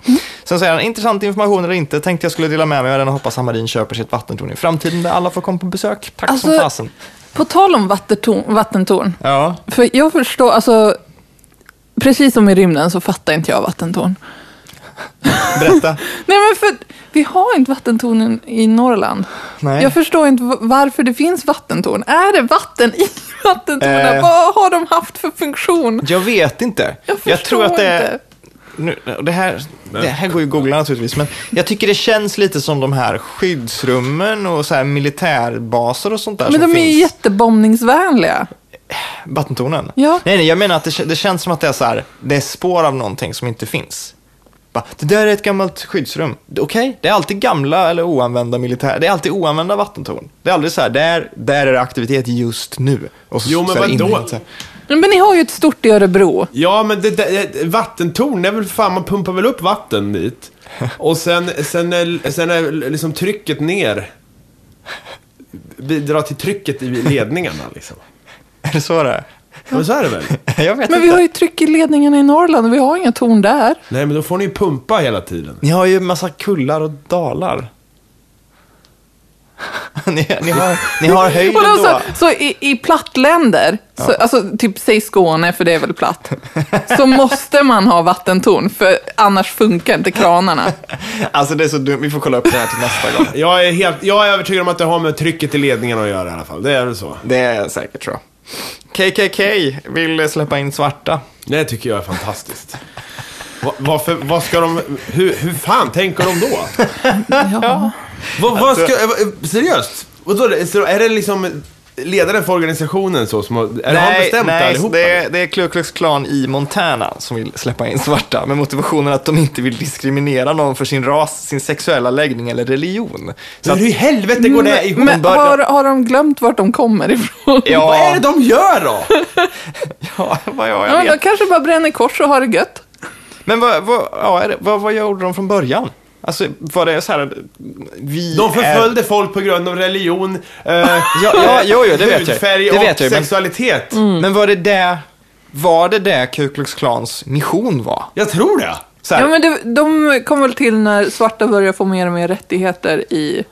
Sen säger han, intressant information eller inte, tänkte jag skulle dela med mig av den och hoppas Hammarin köper sitt vattentorn i framtiden där alla får komma på besök. Tack som Alltså- fasen. På tal om vattentorn, vattentorn. Ja, För jag förstår, alltså, precis som i rymden så fattar inte jag vattentorn. berätta. Nej men för vi har inte vattentornen i Norrland. Nej. Jag förstår inte varför det finns vattentorn. Är det vatten i vattentornen? Eh. Vad har de haft för funktion? Jag vet inte. Jag förstår tror att det inte. Nu, det, här, det här går ju att googla naturligtvis, men jag tycker det känns lite som de här skyddsrummen och så här militärbaser och sånt där Men som de är ju finns. jättebombningsvänliga. Vattentornen? Ja. Nej, nej, jag menar att det, det känns som att det är så här, det är spår av någonting som inte finns. Bara, det där är ett gammalt skyddsrum. Okej, det är alltid gamla eller oanvända militär, det är alltid oanvända vattentorn. Det är aldrig så här, där, där är det aktivitet just nu. Och så, Jo, men vadå? Men ni har ju ett stort i Örebro. Ja, men det, det, vattentorn, det är väl fan, man pumpar väl upp vatten dit. Och sen, sen, är, sen är liksom trycket ner. Bidrar till trycket i ledningarna liksom. Är det så det är? Men så är det väl? Jag vet Men vi inte. har ju tryck i ledningarna i Norrland och vi har inga torn där. Nej, men då får ni ju pumpa hela tiden. Ni har ju massa kullar och dalar. ni, ni, har, ni har höjden Och då. alltså, så i, i plattländer, så, alltså typ säg Skåne för det är väl platt, så måste man ha vattentorn för annars funkar inte kranarna. Alltså det är så dumt, vi får kolla upp det här till nästa gång. Jag är, helt, jag är övertygad om att det har med trycket i ledningarna att göra i alla fall. Det är väl så. Det är säkert tror jag. KKK vill släppa in svarta. Det tycker jag är fantastiskt. Va, varför, vad ska de, hur, hur fan tänker de då? Ja. Vad, vad ska, eh, seriöst? Vadå, är det liksom ledaren för organisationen så som har, är det han bestämt nej allihopa? det, är, det är Ku Klux Klan i Montana som vill släppa in svarta med motivationen att de inte vill diskriminera någon för sin ras, sin sexuella läggning eller religion. Så att, hur i helvete går det ihop? Men har, har de glömt vart de kommer ifrån? Ja. Vad är det de gör då? ja, vad jag, Ja, jag men de vet. kanske bara bränner kors och har det gött. Men vad, vad, ja, är det, vad, vad gjorde de från början? Alltså, var det så här, vi De är... förföljde folk på grund av religion, eh, Ja, ja, jo, jo, det vet jag. hudfärg Det och vet jag, men- sexualitet. Men var det det, var det det Ku Klux Klans mission var? Jag tror det. Så här, Ja, men det, de kom väl till när svarta började få mer och mer rättigheter i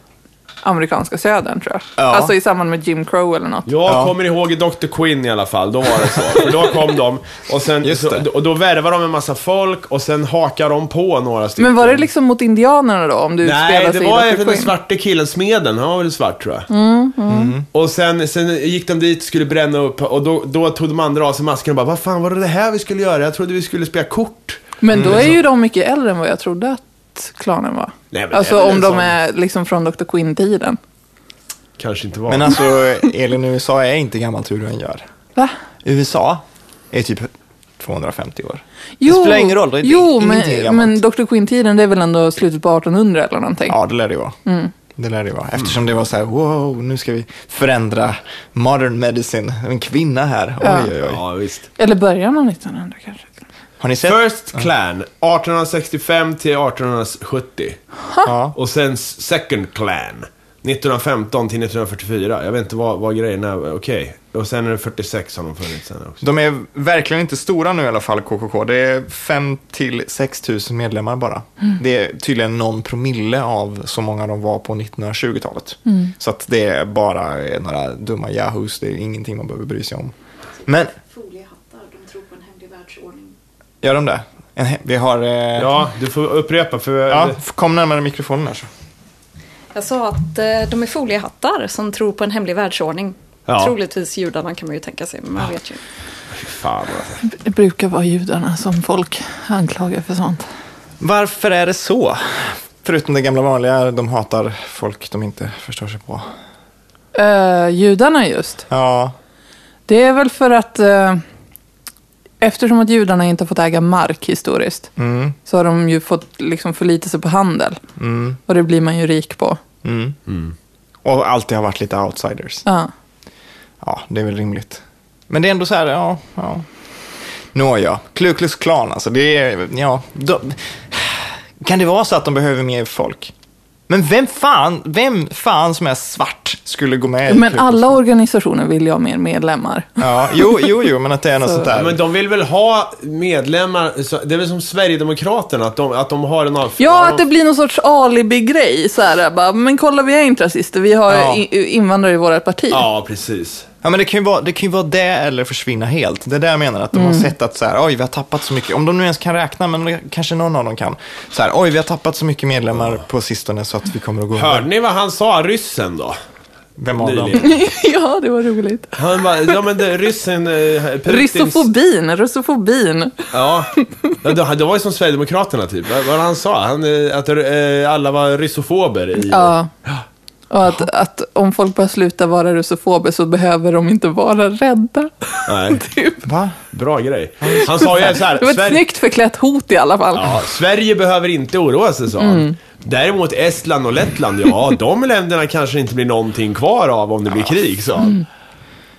amerikanska södern, tror jag. Ja. Alltså i samband med Jim Crow eller något. Jag Ja. kommer ihåg i Dr. Quinn i alla fall, då var det så. För då kom de och, sen, så, och då värvade de en massa folk och sen hakade de på några stycken. Men var det liksom mot indianerna då, om du Nej, det var den svarte killen, smeden. Han var väl svart tror jag. Mm, Och sen, sen gick de dit och skulle bränna upp och då, då tog de andra av sig masken och bara, vad fan var det det här vi skulle göra? Jag trodde vi skulle spela kort. Men då är ju de mycket äldre än vad jag trodde att klanen var. Nej, men alltså om de sån- är liksom från Dr. Quinn-tiden. Kanske inte var. Men alltså, Elin, USA är inte gammalt hur du än gör. Va? USA är typ 250 år. Jo, det spelar ingen roll, det är jo men, men. Dr. Quinn-tiden det är väl ändå slutet på 1800 eller någonting? Ja, det lär det vara. Mm. Det lär det vara. Eftersom det var så här, wow, nu ska vi förändra modern medicine. En kvinna här. Oj, Ja. oj, oj. Ja, visst. Eller början av 1900 kanske? Har ni sett? First Clan, 1865 till 1870. Ja. Och sen Second Clan, 1915 till 1944. Jag vet inte vad, vad grejen är. Okej. Och sen är det 46 har de funnits sen också. De är verkligen inte stora nu i alla fall, KKK. Det är 5 till 6 tusen medlemmar bara. Det är tydligen någon promille av så många de var på 1920-talet. Så att det är bara några dumma yahoos, det är ingenting man behöver bry sig om. Men, Foliehattar, de tror på en hemlig världsordning. Gör de det? Vi har... Eh, Ja, du får upprepa för... ja, kom närmare mikrofonen här så. Jag sa att eh, de är foliehattar som tror på en hemlig världsordning. Ja. Troligtvis judarna kan man ju tänka sig, men man vet ju. Fan alltså. Det brukar vara judarna som folk anklagar för sånt. Varför är det så? Förutom det gamla vanliga, de hatar folk de inte förstår sig på. Uh, judarna just. Ja, Det är väl för att eh, eftersom att judarna inte har fått äga mark historiskt mm, så har de ju fått liksom förlita sig på handel. mm, Och det blir man ju rik på. mm. Och alltid har varit lite outsiders. Ja. Ja, det är väl rimligt. Men det är ändå så här, ja, ja. Nåja, Ku Klux Klan alltså, det är, ja. De, kan det vara så att de behöver mer folk? Men vem fan, vem fan som är svart skulle gå med i Men alla organisationer vill ju ha mer medlemmar. Ja, jo, jo, jo, men att det är något Så- sånt där. Men de vill väl ha medlemmar, så- det är väl som Sverigedemokraterna, att de, att de har en av... Ja, att det blir någon sorts alibi-grej. Så här, bara, men kolla, vi är inte rasister, vi har Ja. i- invandrare i vårt parti. Ja, precis. Ja, men det kan, ju vara, det kan ju vara det eller försvinna helt. Det är det jag menar, att de Mm. har sett att så här, oj, vi har tappat så mycket. Om de nu ens kan räkna, men kanske någon av dem kan. Så här, oj, vi har tappat så mycket medlemmar på sistone så att vi kommer att gå Hörde under. ni vad han sa, ryssen då? Vem av dem? Ja, det var roligt. Han bara, ja men det, ryssen... eh, Putins- Ryssofobin, russofobin. Ja, det, det var ju som Sverigedemokraterna typ. Vad vad han sa? Han, eh, att eh, alla var ryssofober i... Ja. Och att, att om folk bara slutar vara russofober så behöver de inte vara rädda. Nej, Typ. Va? bra grej. Han sa ju så här, Det var ett Sverige, snyggt förklätt hot i alla fall. ja, Sverige behöver inte oroa sig, sa han. Däremot Estland och Lettland, ja, de länderna kanske inte blir någonting kvar av om det blir krig, sa han.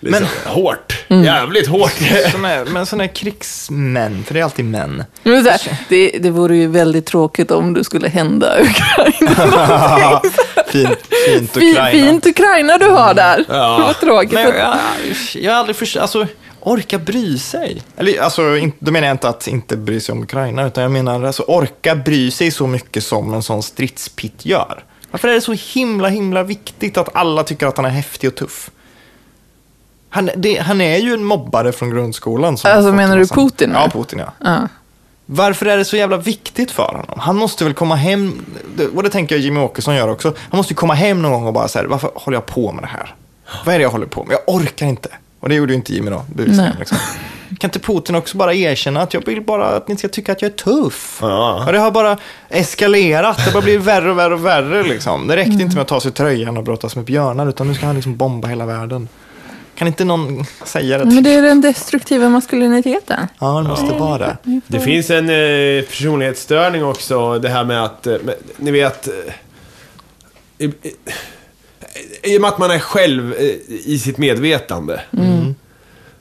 Liksom, hårt. Jävligt hårt. Såna här, men sådana här krigsmän, för det är alltid män. Men så här, det, det vore ju väldigt tråkigt om det skulle hända Ukraina. Fint, fint Fi- Ukraina. Fint Ukraina du har där. Ja. Vad tråkigt. Men jag, jag, har aldrig förstått, alltså, orka bry sig. Eller alltså, då menar jag inte att inte bry sig om Ukraina, utan jag menar alltså orka bry sig så mycket som en sån stridspitt gör. Varför är det så himla, himla viktigt att alla tycker att han är häftig och tuff? Han, det, han är ju en mobbare från grundskolan. Som Alltså, menar en du Putin? Ja, Putin ja. Ja. Varför är det så jävla viktigt för honom? Han måste väl komma hem, och det tänker jag Jimmy Åkesson gör också. Han måste ju komma hem någon gång och bara säga, varför håller jag på med det här? Vad är det jag håller på med? Jag orkar inte. Och det gjorde ju inte Jimmy då, bevisligen. Liksom. Kan inte Putin också bara erkänna att jag vill bara att ni ska tycka att jag är tuff? Ja. Och det har bara eskalerat, det har bara blivit värre och värre och värre liksom. Det räckte inte med att ta sig tröjan och brottas med björnar, utan nu ska han liksom bomba hela världen. Kan inte någon säga det? Men det är den destruktiva maskuliniteten. Ja, det måste vara det. Det finns en eh, personlighetsstörning också, det här med att, eh, ni vet, eh, i, i, i och med att man är själv eh, i sitt medvetande,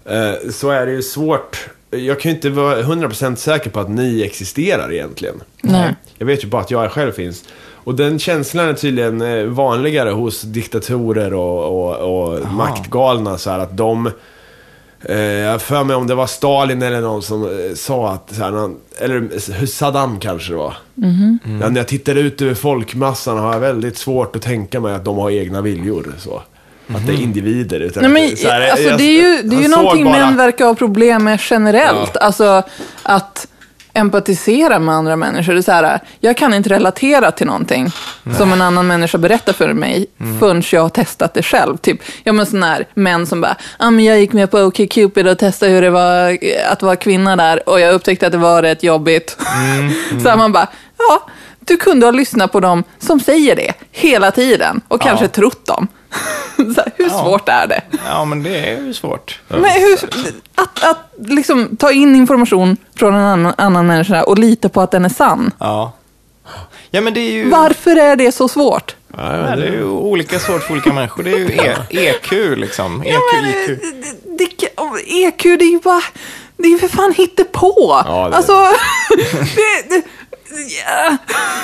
eh, så är det ju svårt, jag kan ju inte vara 100% säker på att ni existerar egentligen. Nej. Jag vet ju bara att jag själv finns. Och den känslan är tydligen eh, vanligare hos diktatorer och, och, och maktgalna, så här att de Eh, jag har för mig om det var Stalin eller någon som eh, sa att, så här, eller Saddam kanske det var. Mhm. Ja, när jag tittar ut över folkmassan har jag väldigt svårt att tänka mig att de har egna viljor. Så. Att det är individer. Utan Nej, att men, så här, alltså, jag- det är ju, det är ju någonting bara- män verkar ha problem med generellt. Ja. Alltså att empatisera med andra människor. Det är så här, jag kan inte relatera till någonting som en annan människa berättar för mig Mm. förrän jag har testat det själv. Typ, ja men sån här män som bara, ah, men jag gick med på OkCupid och testade hur det var eh, att vara kvinna där och jag upptäckte att det var rätt jobbigt. Mm, så här, man bara, ja, du kunde ha lyssnat på dem som säger det hela tiden och kanske Ja. trott dem. här, hur Ja. svårt är det? Ja, men det är ju svårt. Men hur, att, att liksom ta in information från en annan, annan människa och lita på att den är sann. Ja. Ja, men det är ju... Varför är det så svårt? Ja, Ja, det är ju olika svårt för olika människor. Det är ju e EQ liksom. EQ, men, IQ. det, det, EQ, det är ju bara... Det är ju för fan hittepå. Ja, det- Alltså... det, det,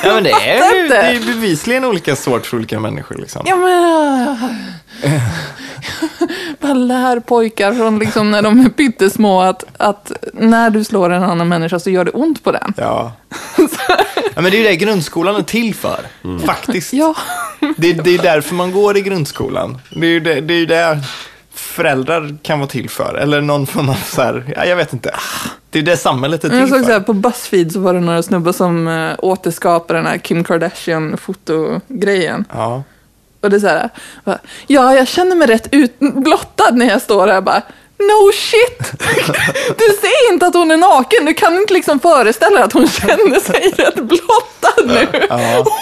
ja. Men det är ju det är bevisligen olika svårt för olika människor liksom. Ja, men... Bara lär pojkar från liksom när de är pyttesmå att, att när du slår en annan människa så gör det ont på den. Ja. ja, men det är ju det grundskolan är till för. Faktiskt. Ja. Det, det är därför man går i grundskolan. Det är ju det, det, är ju det föräldrar kan vara till för. Eller någon form av så här, ja, jag vet inte. Det är det samhället är till Jag såg så för. här, på Buzzfeed så var det några snubbar som äh, återskapade den här Kim Kardashian-fotogrejen. Ja. Och det är så här, bara, ja, jag känner mig rätt ut- blottad när jag står här bara. No shit! Du ser inte att hon är naken, du kan inte liksom föreställa dig att hon känner sig rätt blottad nu. Ja.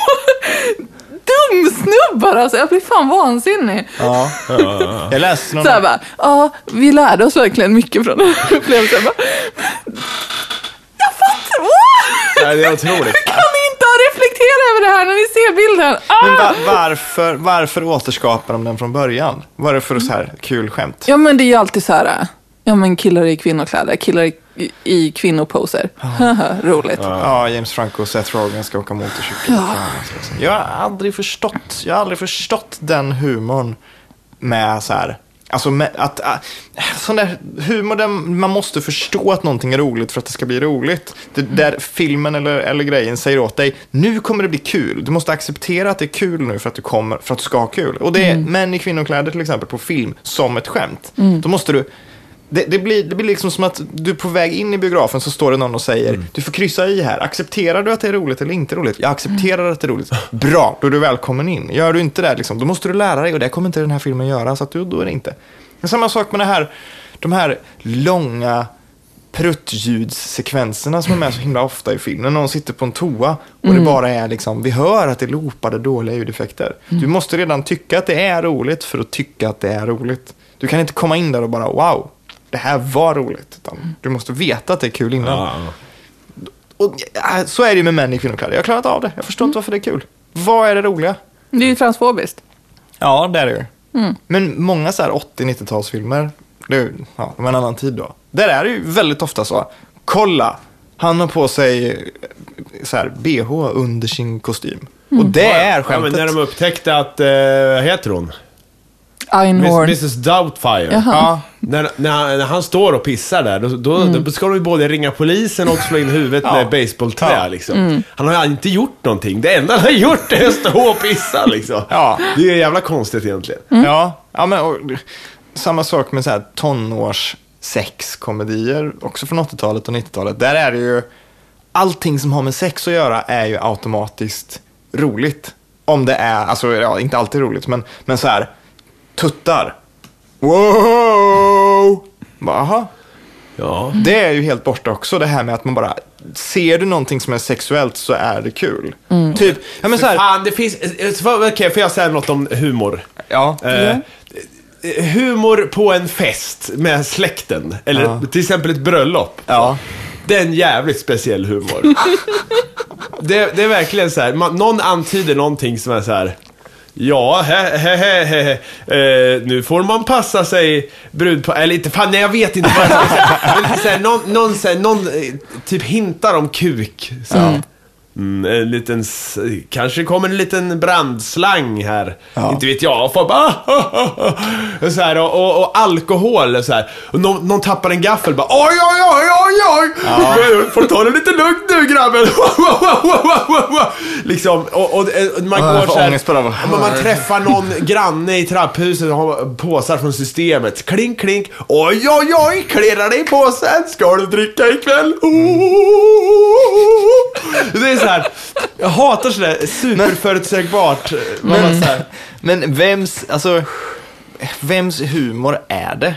Dumsnubbar alltså, jag blir fan vansinnig. ja. Jag läste någon... Så här bara, ja, vi lärde oss verkligen mycket från den här upplevelsen. Jag bara, Jag fattar, Åh! Nej, det är otroligt. Kan ni inte reflektera över det här när ni ser bilden? Ah! Men va, varför, varför återskapar de den från början? Var det för så här kul skämt? Ja, men det är ju alltid så här, ja men killar i kvinnokläder, killar i i, i kvinnoposer. Haha, Roligt. Ja, James Franco och Seth Rogen ska åka motorcykel. Jag har aldrig förstått, jag har aldrig förstått den humorn med så här, alltså med, att, äh, sån där humor där man måste förstå att någonting är roligt för att det ska bli roligt. Det, där filmen eller, eller grejen säger åt dig, nu kommer det bli kul. Du måste acceptera att det är kul nu för att du, kommer, för att du ska ha kul. Och det är män i kvinnokläder till exempel på film som ett skämt. Då måste du det, det, blir, det blir liksom som att du är på väg in i biografen så står det någon och säger du får kryssa i här. Accepterar du att det är roligt eller inte roligt? Jag accepterar att det är roligt. Bra, då är du välkommen in. Gör du inte det, liksom, då måste du lära dig och det kommer inte den här filmen göra. Så att du, då är det inte. Är samma sak med det här, de här långa pruttljudsekvenserna som är med så himla ofta i film. När någon sitter på en toa och det bara är liksom, vi hör att det är loopade dåliga ljudeffekter. Du måste redan tycka att det är roligt för att tycka att det är roligt. Du kan inte komma in där och bara wow, det här var roligt. Utan du måste veta att det är kul innan. Ja. Och, äh, så är det ju med män i kvinnokläder. Jag har klarat av det. Jag förstår inte varför det är kul. Vad är det roliga? Det är ju transfobiskt. Ja, det är det ju. Men många så här 80-90-talsfilmer, det är ju, ja, det var en annan tid då. Där är det ju väldigt ofta så. Kolla, han har på sig eh, så här, bh under sin kostym. Och det är Ja, men skämtet. när de upptäckte att, eh, vad heter hon? Einhorn. Mrs Doubtfire. Ja, När, när, han, när han står och pissar där, då, då, Mm. då ska de ju både ringa polisen och slå in huvudet Ja. med basebollträ. Ja. Liksom. Han har ju inte gjort någonting. Det enda han har gjort är att stå och pissa. Liksom. Ja. Det är ju jävla konstigt egentligen. ja, ja men och, samma sak med så här tonårs sexkomedier, också från 80-talet och 90-talet. Där är det ju, allting som har med sex att göra är ju automatiskt roligt. Om det är, alltså ja, inte alltid roligt, men, men så här, tuttar. Wow! Bara, Aha. Ja. Det är ju helt borta också, det här med att man bara, ser du någonting som är sexuellt så är det kul. Typ, ja men så här, Fan, det finns... Okej, får jag säga något om humor? ja. Eh, humor på en fest med släkten, eller Ja. till exempel ett bröllop. Ja. Det är en jävligt speciell humor. det, det är verkligen så här, man, någon antyder någonting som är så här. Ja, he, he, he, he. Eh, nu får man passa sig brud på, eller inte, fan nej jag vet inte vad jag ska säga. Men så här, någon, någon, så här, någon eh, typ hintar om kuk. Så. Mm. Mm, en liten, kanske kommer en liten brandslang här. Inte vet jag. Folk bara, "Ah, ah, ah, ah." så här, och, och, och alkohol så här. Och någon, någon tappar en gaffel bara oj, oj, oj, oj, oj. Får du ta det lite lugnt nu grabben. liksom, och, och, och man går får så här. Ja, men man träffar någon granne i trapphuset och har påsar från systemet. Klink, klink. Oj, oj, oj, klirrar det i påsen? Ska du dricka ikväll? Oh! Det är så här. Jag hatar sådär superförutsägbart. Man bara så här, Men vems, alltså, vems humor är det?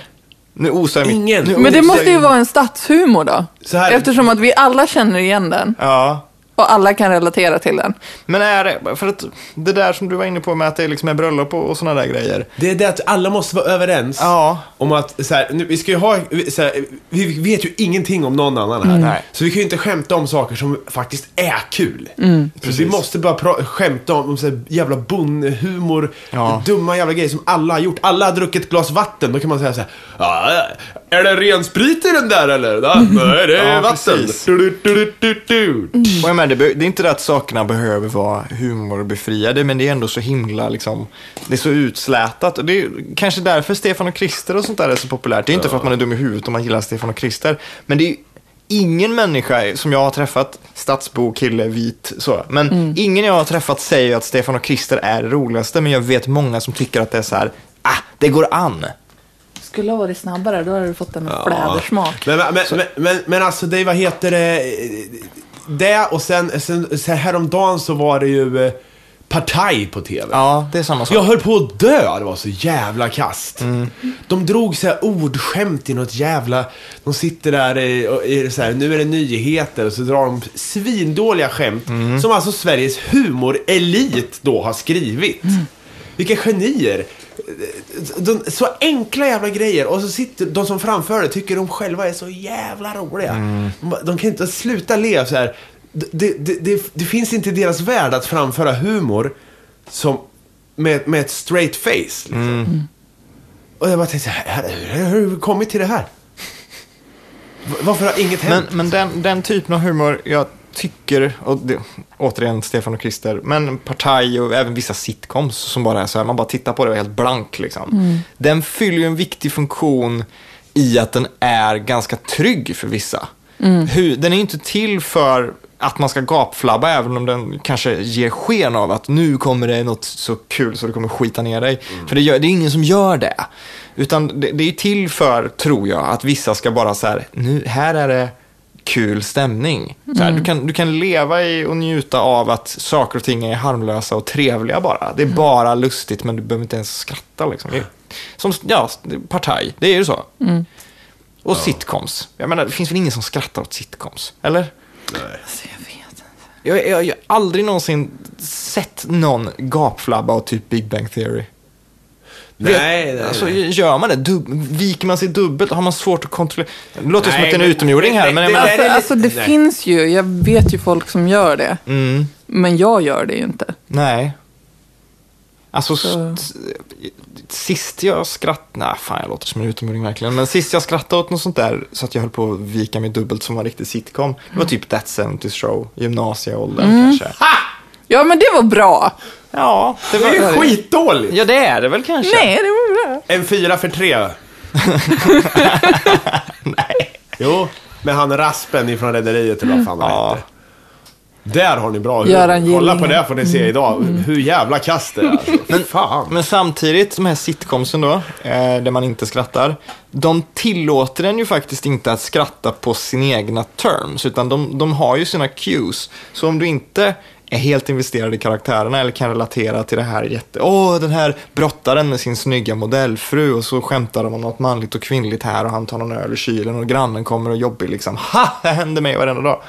Nu osar jag Ingen. Nu Men det måste ju vara en stadshumor då. Så här- Eftersom att vi alla känner igen den. Ja. Och alla kan relatera till den. Men är det, för att det där som du var inne på med att det liksom är bröllop och, och sådana där grejer. Det är det att alla måste vara överens Ja. om att så här, nu, vi ska ju ha, så här, vi vet ju ingenting om någon annan här. Nej. Så vi kan ju inte skämta om saker som faktiskt är kul. Så vi måste bara pra- skämta om, om så här, jävla bonnhumor, Ja. dumma jävla grejer som alla har gjort. Alla har druckit ett glas vatten, då kan man säga så här, "Ja, är det ren sprit i den där eller? Nej, det är Ja, vatten. precis. Du, du, du, du, du. Och menar, det, be- det är inte det att sakerna behöver vara humorbefriade, men det är ändå så himla liksom, det är så utslätat. Och det är kanske därför Stefan och Krister och sånt där är så populärt. Det är inte för att man är dum i huvudet om man gillar Stefan och Krister, men det är ingen människa som jag har träffat, stadsbo, kille, vit, så, men ingen jag har träffat säger att Stefan och Krister är det roligaste, men jag vet många som tycker att det är så här, ah, det går an. Skulle ha varit snabbare, då hade du fått en flädersmak. Men, men, men, men, men alltså det, vad heter det? Det och sen, sen, sen häromdagen så var det ju eh, Partaj på TV. Ja, det är samma sak. Jag höll på att dö, det var så jävla kast. De drog så här ordskämt i något jävla... De sitter där i, och i så här, nu är det nyheter och så drar de svindåliga skämt. Som alltså Sveriges humorelit då har skrivit. Vilka genier! De, så enkla jävla grejer och så sitter de som framför det tycker de själva är så jävla roliga. De, de kan inte sluta le så här. Det, det, det, det finns inte i deras värld att framföra humor som, med, med ett straight face. Liksom. Och jag bara tänkte, hur har du kommit till det här? Varför har inget Men, hänt? men den, den typen av humor, jag tycker, och det, återigen Stefan och Christer, men Partaj och även vissa sitcoms som bara är så här, man bara tittar på det och är helt blank liksom. Den fyller ju en viktig funktion i att den är ganska trygg för vissa. Hur, den är inte till för att man ska gapflabba även om den kanske ger sken av att nu kommer det något så kul så det kommer skita ner dig. För det, gör, det är ingen som gör det. Utan det, det är till för, tror jag, att vissa ska bara så här, nu, här är det kul stämning. Så här, du, kan, du kan leva i och njuta av att saker och ting är harmlösa och trevliga bara. Det är bara lustigt men du behöver inte ens skratta liksom. Det är- Som, ja, partaj, det är ju så. Och sitcoms. Jag menar, det finns väl ingen som skrattar åt sitcoms? Eller? Alltså, jag vet inte. Jag, jag, jag har aldrig någonsin sett någon gapflabba och typ Big Bang Theory. Nej, Vet- alltså. Gör man det? Dub, viker man sig dubbelt har man svårt att kontrollera. Det låter som Nej, att det är en utomjording här, men, men- Alltså, alltså det nej. finns ju, jag vet ju folk som gör det. Mm, Men jag gör det ju inte. nej. Alltså, Så- sist jag skrattade... Nej, fan jag låter som en utomjording verkligen. Men sist jag skrattade åt något sånt där så att jag höll på att vika mig dubbelt som var riktigt sitcom. Det var typ That 70 Show, gymnasieåldern kanske. Ja, men det var bra. Ja, det Det är ju var... skitdåligt! Ja, det är det väl kanske. Nej, det var bra. En fyra för tre. Nej. Jo, med han Raspen ifrån Rederiet eller vad fan han Ja. heter. Där har ni bra humor. Göran Kolla på det får ni se idag. Hur jävla kast det är. Alltså. Men, fan. Men samtidigt, de här sitcomsen då, eh, där man inte skrattar, de tillåter en ju faktiskt inte att skratta på sina egna terms, utan de, de har ju sina cues. Så om du inte är helt investerad i karaktärerna eller kan relatera till det här jätte... Åh, den här brottaren med sin snygga modellfru och så skämtar de om något manligt och kvinnligt här och han tar någon öl i kylen och grannen kommer och jobbar liksom. Ha! Det händer mig varenda dag.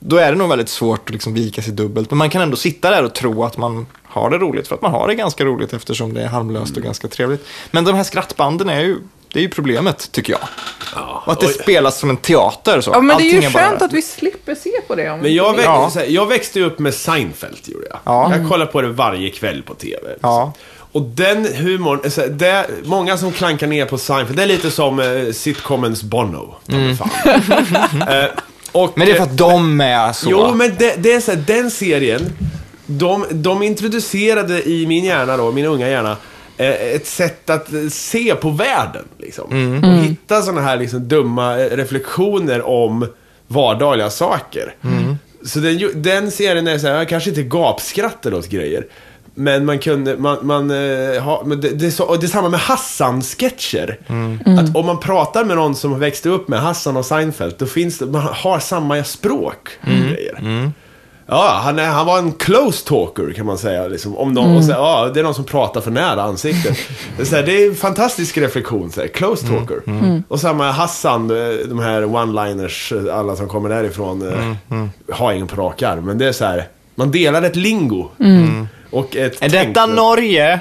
Då är det nog väldigt svårt att liksom vika sig dubbelt. Men man kan ändå sitta där och tro att man har det roligt. För att man har det ganska roligt eftersom det är harmlöst och ganska trevligt. Men de här skrattbanden är ju, det är ju problemet tycker jag. och att det oj. spelas som en teater. Så. Ja, men det är ju Allting skönt bara- att vi slipper se på det. Om Men jag, väx, Ja. så här, jag växte ju upp med Seinfeld, gjorde jag. Ja. Jag kollar på det varje kväll på TV. Ja. Och den humorn, så här, det, många som klankar ner på Seinfeld, det är lite som eh, sitcomens Bono. Fan. eh, och, Men det är för att de är så. Jo, men det, det är så här, den serien, de, de introducerade i min hjärna då, min unga hjärna, ett sätt att eh, se på världen. Liksom. Och hitta sådana här liksom, dumma eh, reflektioner om vardagliga saker. Så den, den serien är så här, kanske inte gapskrattar åt grejer. Men man kunde, man, man eh, ha, men det, det, är så, och det är samma med Hassan-sketcher. Att om man pratar med någon som växte upp med Hassan och Seinfeld, då finns det, man har samma språk. och Grejer. Ja, han, är, han var en close talker kan man säga. Liksom, om någon, och så, ja, det är någon som pratar för nära ansiktet. Det är, så här, det är en fantastisk reflektion, så här, close talker. Och samma Hassan, eh, de här one-liners, eh, alla som kommer därifrån, eh, har ingen på rak arm. Men det är så här, man delar ett lingo. Och ett Är tänk- detta Norge?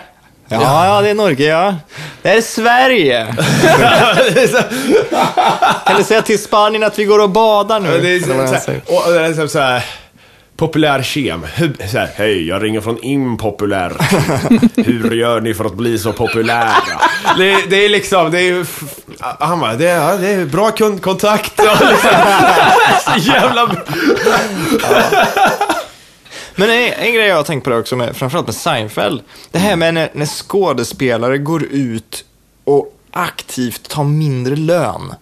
Ja, ja, det är Norge, ja. Det är Sverige. kan du säga till Spanien att vi går och badar nu? Ja, det är så, så, här, och det är så, så här, populär kem. Hur- Så här, Hej, jag ringer från impopulär. Hur gör ni för att bli så populära? Det, det är liksom, det är ju... Han bara, det är, det är bra kundkontakt. Liksom, så jävla... Men en, en grej jag har tänkt på det också, med, framförallt med Seinfeld. Det här med när, när skådespelare går ut och aktivt tar mindre lön.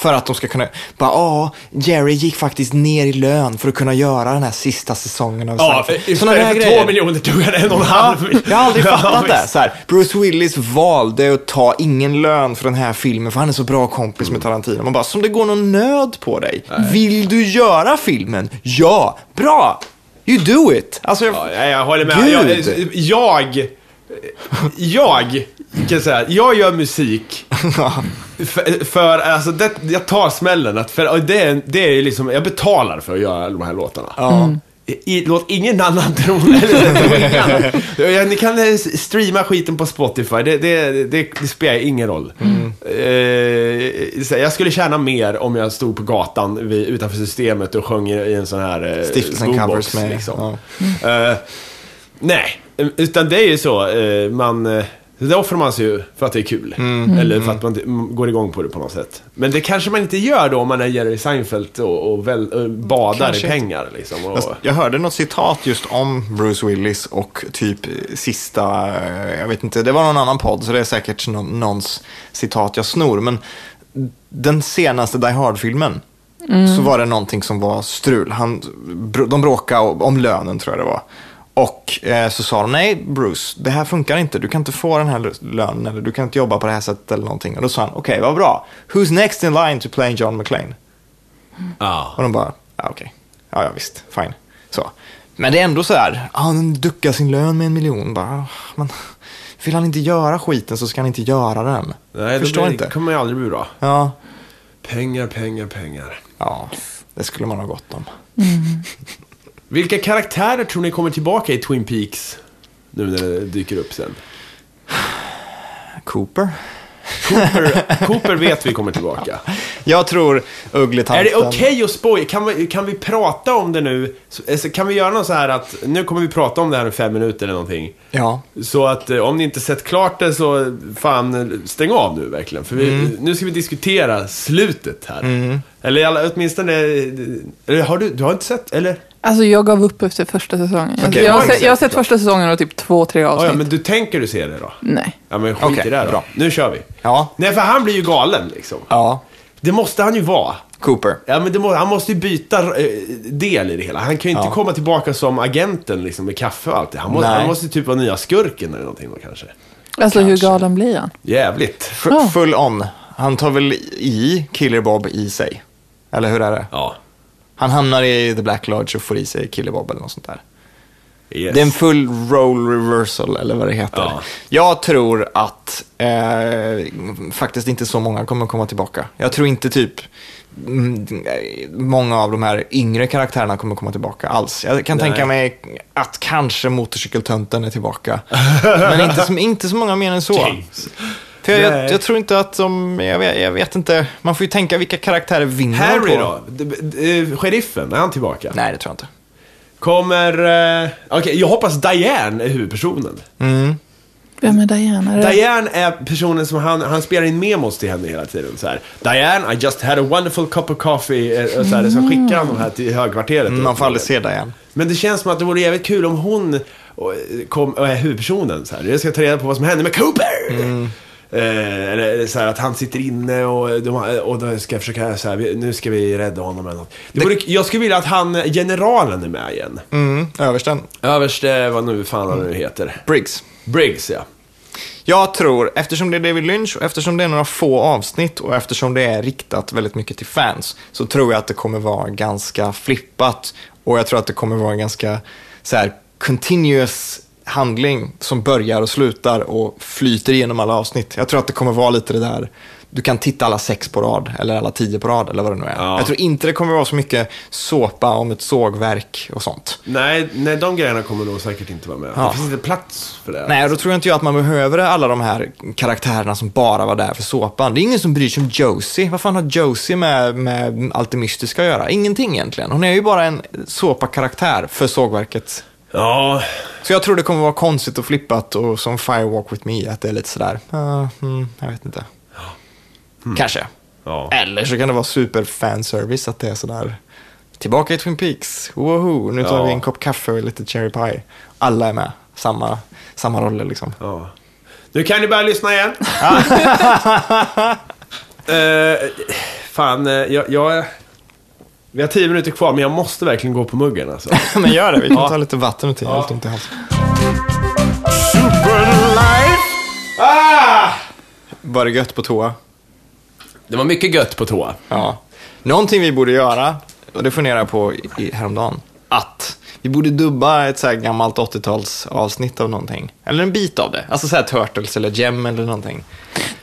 För att de ska kunna, bara ja, Jerry gick faktiskt ner i lön för att kunna göra den här sista säsongen av Ja, Seinfeld. Såna Såna för två miljoner tog jag en och en halv. jag har aldrig fattat det. Så här, Bruce Willis valde att ta ingen lön för den här filmen för han är så bra kompis Mm. med Tarantino. Man bara, som det går någon nöd på dig. Vill du göra filmen? Ja, bra! You do it! Alltså, jag, Ja, jag, jag håller med. Gud. Jag, jag, jag kan säga, jag gör musik för, för alltså det, jag tar smällen. Att för, det, är- det är liksom, jag betalar för att göra de här låtarna. Ja. I, låt ingen annan tro det Ni kan eh, streama skiten på Spotify, det, det, det, det spelar ingen roll. Eh, så jag skulle tjäna mer om jag stod på gatan vid, utanför systemet och sjöng i en sån här eh, Stiftelsen covers med. liksom. Ja. Eh, nej, utan det är ju så. eh, man, eh, det offrar man sig ju för att det är kul. Mm. Eller för att man mm, går igång på det på något sätt. Men det kanske man inte gör då om man är Jerry Seinfeld och, och, väl, och badar Kanske i pengar. Liksom, och, Jag hörde något citat just om Bruce Willis och typ sista, eh, jag vet inte, det var någon annan podd så det är säkert någon, någons citat jag snor. Men den senaste Die Hard-filmen så var det någonting som var strul. Han, de bråkade om lönen tror jag det var. Och eh, så sa de, nej Bruce, det här funkar inte. Du kan inte få den här lönen eller du kan inte jobba på det här sättet eller någonting. Och då sa han, okej vad bra. Who's next in line to play John McClane? ja. Och de bara, ja okej. Ja, ja visst, fine. Så. Men det är ändå så här, ah, han duckar sin lön med en miljon. Bara, ah, men, vill han inte göra skiten så ska han inte göra den. Nej, det Förstår blir- inte. kommer ju aldrig bli bra. Ja. Pengar, pengar, pengar. ja, det skulle man ha gott om. Vilka karaktärer tror ni kommer tillbaka i Twin Peaks? Nu när det dyker upp sen. Cooper? Cooper, Cooper vet vi kommer tillbaka. Jag tror Uggletanten. Är det okej att spoila? Kan vi, kan vi prata om det nu? Så- alltså, Kan vi göra något så här att, nu kommer vi prata om det här i fem minuter eller någonting. Ja. Så att eh, om ni inte sett klart det så fan eh, stäng av nu verkligen. För vi, nu ska vi diskutera slutet här. Eller alla, åtminstone, eh, eller har du, du har inte sett, eller? Alltså jag gav upp efter första säsongen. Jag- Okej, jag, har sett, jag har sett första säsongen och typ två, tre avsnitt. ja, men du tänker du se det då? Nej. Ja men skit Okej, i det då. bra. Nu kör vi. Ja. Nej för han blir ju galen liksom. Ja. Det måste han ju vara. Cooper. Ja, men det må, han måste ju byta eh, del i det hela. Han kan ju inte Ja. komma tillbaka som agenten liksom, med kaffe och allt det. Han, må, Nej. han måste typ vara nya skurken eller någonting då kanske. Alltså hur galen blir han? Jävligt. F- Ja. Full on. Han tar väl i Killer Bob i sig. Eller hur är det? Ja. Han hamnar i The Black Lodge och får i sig Killer Bob eller något sånt där. Yes. Det är en full role reversal, eller vad det heter. Ja. Jag tror att eh, faktiskt inte så många kommer komma tillbaka. Jag tror inte typ mm, många av de här yngre karaktärerna kommer komma tillbaka alls. Jag kan Nej. tänka mig att kanske motorcykeltönten är tillbaka. Men inte så, inte så många mer än så. James. För jag, jag, jag tror inte att de, jag vet, jag vet inte, man får ju tänka vilka karaktärer vinner Harry på. då? D- d- eh, Sheriffen, är han tillbaka? Nej, det tror jag inte. Kommer... eh, Okej, jag hoppas Diane är huvudpersonen. Vem är Diana? Är det- Diane är personen som han, han spelar in memos till henne hela tiden. Så här, Diane, I just had a wonderful cup of coffee. eh, Och så, här, så skickar han de här till högkvarteret. Mm, Man får aldrig se det igen. Men det känns som att det vore jävligt kul om hon och, kom, och är huvudpersonen. Så här. Jag ska ta reda på vad som hände med Cooper. Eh, eller så här, att han sitter inne och, de, och då ska jag försöka, så här, nu ska vi rädda honom eller något. Det vore, jag skulle vilja att han, generalen är med igen. Mm, översten. Överste, vad nu fan han nu heter. Briggs. Briggs ja. Jag tror, eftersom det är David Lynch och eftersom det är några få avsnitt och eftersom det är riktat väldigt mycket till fans så tror jag att det kommer vara ganska flippat och jag tror att det kommer vara ganska så här continuous handling som börjar och slutar och flyter igenom alla avsnitt. Jag tror att det kommer vara lite det där, du kan titta alla sex på rad eller alla tio på rad eller vad det nu är. Ja. Jag tror inte det kommer vara så mycket såpa om ett sågverk och sånt. Nej, nej, de grejerna kommer nog säkert inte vara med. Ja. Det finns inte plats för det. Nej, då tror jag inte jag att man behöver alla de här karaktärerna som bara var där för såpan. Det är ingen som bryr sig om Josie. Vad fan har Josie med, med allt det mystiska att göra? Ingenting egentligen. Hon är ju bara en såpa-karaktär för sågverket. Ja, Så jag tror det kommer vara konstigt och flippat och som Firewalk with me, att det är lite sådär, uh, mm, jag vet inte. Kanske. ja. Eller så kan det vara super fanservice, att det är sådär, tillbaka i Twin Peaks, woho, nu tar Ja. vi en kopp kaffe och lite cherry pie. Alla är med, samma, samma roller liksom. ja. Nu kan ni börja lyssna igen. Eh, fan, eh, jag, jag... Vi har tio minuter kvar, men jag måste verkligen gå på muggen alltså. Men gör det, vi kan ta lite vatten. Jag har Ja. ont i halsen. ah! Var det gött på toa? Det var mycket gött på toa. Ja. Någonting vi borde göra, och det funderar jag på i, häromdagen, att vi borde dubba ett så här gammalt 80-tals avsnitt av någonting. Eller en bit av det. Alltså så här Turtles eller Gem eller någonting.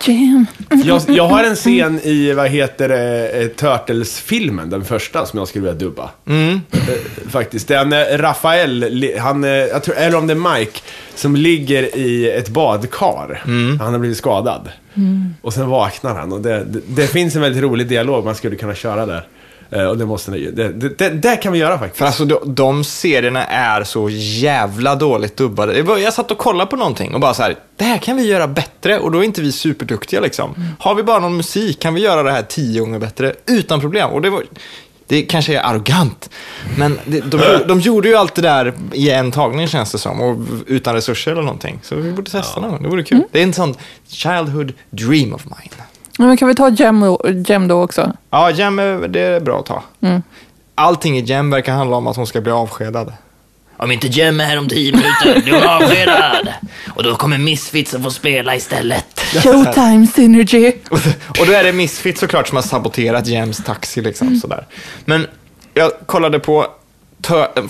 Jam. Jag, jag har en scen i, vad heter det, eh, Turtles-filmen, den första, som jag skulle vilja dubba. Mm. Eh, Faktiskt. Den eh, Rafael, han, jag tror, eller om det är Mike, som ligger i ett badkar. Mm. Han har blivit skadad. Och sen vaknar han och det, det, det finns en väldigt rolig dialog man skulle kunna köra där. Eh, och det måste ni, det, det, det, det kan vi göra faktiskt. För alltså de, de serierna är så jävla dåligt dubbade. Det var, jag satt och kollade på någonting och bara så här, det här kan vi göra bättre och då är inte vi superduktiga liksom. Har vi bara någon musik kan vi göra det här tio gånger bättre utan problem. Och det var, det kanske är arrogant, men det, de, de gjorde ju allt det där i en tagning känns det som, och utan resurser eller någonting. Så vi borde testa någon gång, det vore kul. Det är en sån childhood dream of mine. Men kan vi ta Gem, Gem då också? Ja, Jem, är- det är bra att ta. Allting i Jem verkar handla om att hon ska bli avskedad. Om inte Jem är här om tio minuter, du är avskedad. Och då kommer Misfits att få spela istället. Showtime Synergy. Och då är det Misfit såklart som har saboterat Jems taxi. Liksom, sådär. Men jag kollade på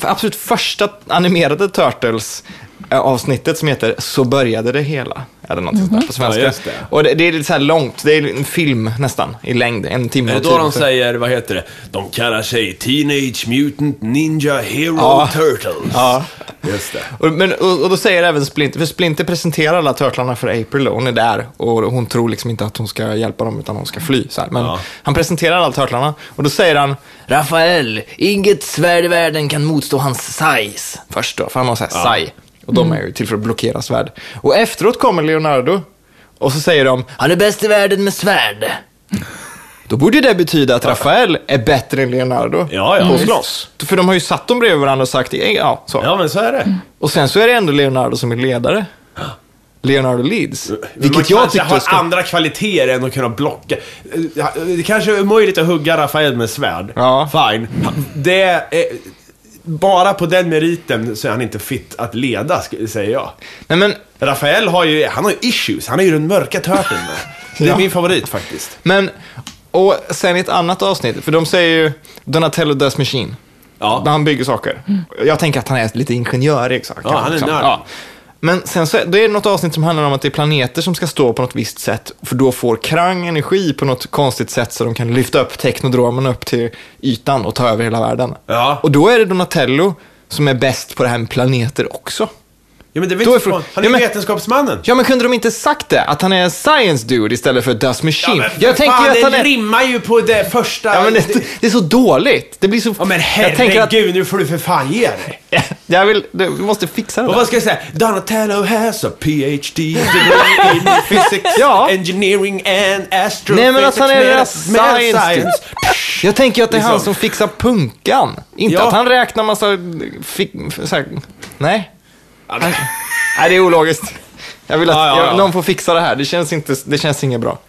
absolut första animerade Turtles eh, avsnittet som heter Så började det hela. Eller något sånt där på svenska. Ja, det. Och det, det är lite så här långt, det är en film nästan i längd, en timme Är det och då tio de säger, vad heter det? De kallar sig Teenage Mutant Ninja Hero Ja. Turtles. Ja. Just det. Och, men, och, och då säger även Splinter, för Splinter presenterar alla turtlarna för April och hon är där och hon tror liksom inte att hon ska hjälpa dem utan hon ska fly. Så här. Men Ja. han presenterar alla turtlarna och då säger han Rafael, inget svärd i världen kan motstå hans size. Först då, för han har såhär sai. Och de är ju till för att blockera svärd. Och efteråt kommer Leonardo och så säger de, Han är bäst i världen med svärd. då borde det betyda att Rafael är bättre än Leonardo Ja, ja. på att slåss. För de har ju satt dem bredvid varandra och sagt, ja, så. Ja, men så är det. Och sen så är det ändå Leonardo som är ledare. Leonardo leads. Man Vilket jag kanske tyckte har ska... andra kvaliteter än att kunna blocka. Det kanske är möjligt att hugga Rafael med svärd. Ja. Fine. Det är... Bara på den meriten så är han inte fit att leda, säger jag. Nej men, Rafael har ju, han har ju issues. Han är ju den mörka turteln. Det är Ja. min favorit faktiskt. men, och sen i ett annat avsnitt, för de säger ju Donatello does machine. Ja. När han bygger saker. Jag tänker att han är lite ingenjörig. Så Ja, han är nörd. Ja. Men sen så det är något avsnitt som handlar om att det är planeter som ska stå på något visst sätt. För då får Krang energi på något konstigt sätt så de kan lyfta upp teknodromen upp till ytan och ta över hela världen. Ja. Och då är det Donatello som är bäst på det här med planeter också. Ja, men det är inte fan. Han Ja, är men- vetenskapsmannen. Ja, men kunde de inte sagt det? Att han är en science dude istället för dust machine? men jag tänker fan, att det han är... rimmar ju på det första... Ja, men det, det är så dåligt. Det blir så... Ja, men tänker att... herregud, nu får du för fan ge dig. Jag vill... Du måste fixa det Och där. vad ska jag säga? Donatello has a PhD degree in physics, Ja. engineering and astrophysics. Nej, men att han är med- science science. Jag tänker att det är han Liksom. som fixar punkan. Inte Ja. att han räknar massa... Fick, så här, nej. Han, nej, det är ologiskt. Jag vill att ja. Jag, någon får fixa det här. Det känns, inte, det känns inget bra.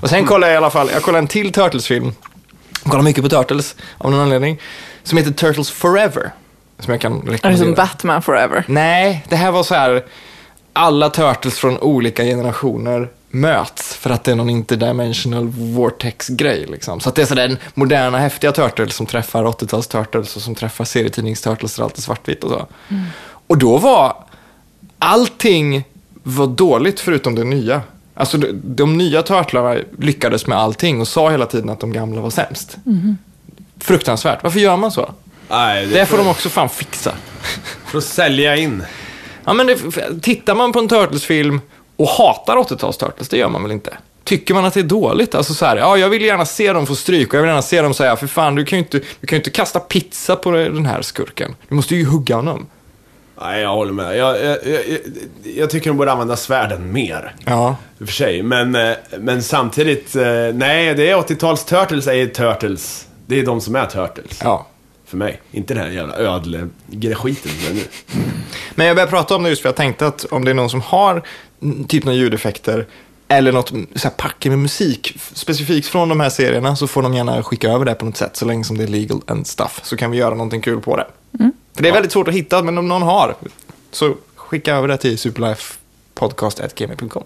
Och sen kollar jag i alla fall, jag kollar en till Turtles-film. Jag kollar mycket på Turtles av någon anledning. Som heter Turtles Forever. Som jag kan Är det rekommendera. som Batman Forever? Nej, det här var så här. Alla Turtles från olika generationer möts för att det är någon interdimensional vortex-grej. Liksom. Så att det är sådär moderna, häftiga Turtles som träffar 80-tals Turtles och som träffar serietidnings-Turtles där allt är svartvitt och så. Och då var allting var dåligt förutom det nya. Alltså de, de nya Turtlarna lyckades med allting och sa hela tiden att de gamla var sämst. Fruktansvärt. Varför gör man så? Nej, Det får de också fan fixa. För att sälja in. Ja, men det, tittar man på en Turtles-film och hatar 80-tals Turtles, det gör man väl inte? Tycker man att det är dåligt? Alltså så här, ja, jag vill gärna se dem få stryk och jag vill gärna se dem säga, för fan, du kan ju inte, du kan inte kasta pizza på den här skurken. Du måste ju hugga honom. Nej, jag håller med. Jag, jag, jag, jag, jag tycker de borde använda svärden mer. Ja. I och för sig. Men, eh, men samtidigt, eh, nej, det är 80-tals Turtles är Turtles. Det är de som är Turtles. Ja. För mig. Inte den här jävla ödle-skiten som är nu. Men jag började prata om det just för jag tänkte att om det är någon som har mm, typ några ljudeffekter eller något mm, så här packe med musik specifikt från de här serierna så får de gärna skicka över det på något sätt så länge som det är legal and stuff så kan vi göra någonting kul på det. För det är väldigt svårt att hitta men om någon har så skicka över det till superlifepodcast.gmail.com.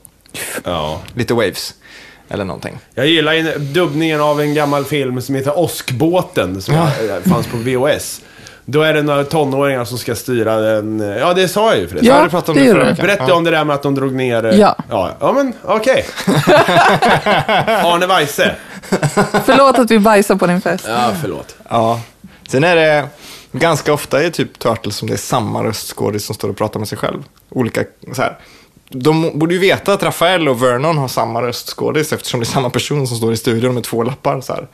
Ja. Lite waves eller någonting. Jag gillar in- dubbningen av en gammal film som heter Åskbåten, som Ja. eh, fanns på VHS. Då är det några tonåringar som ska styra den. Ja, det sa jag ju förresten. Ja, om det det gör du. Berätta Ja. om det där med att de drog ner... eh, Ja. Ja, ja men okej. Arne Weise. Förlåt att vi bajsar på din fest. Ja, förlåt. Ja. Sen är det ganska ofta i typ Turtles som det är samma röstskådis som står och pratar med sig själv. Olika så här. De borde ju veta att Rafael och Vernon har samma röstskådis eftersom det är samma person som står i studion med två lappar. Så här.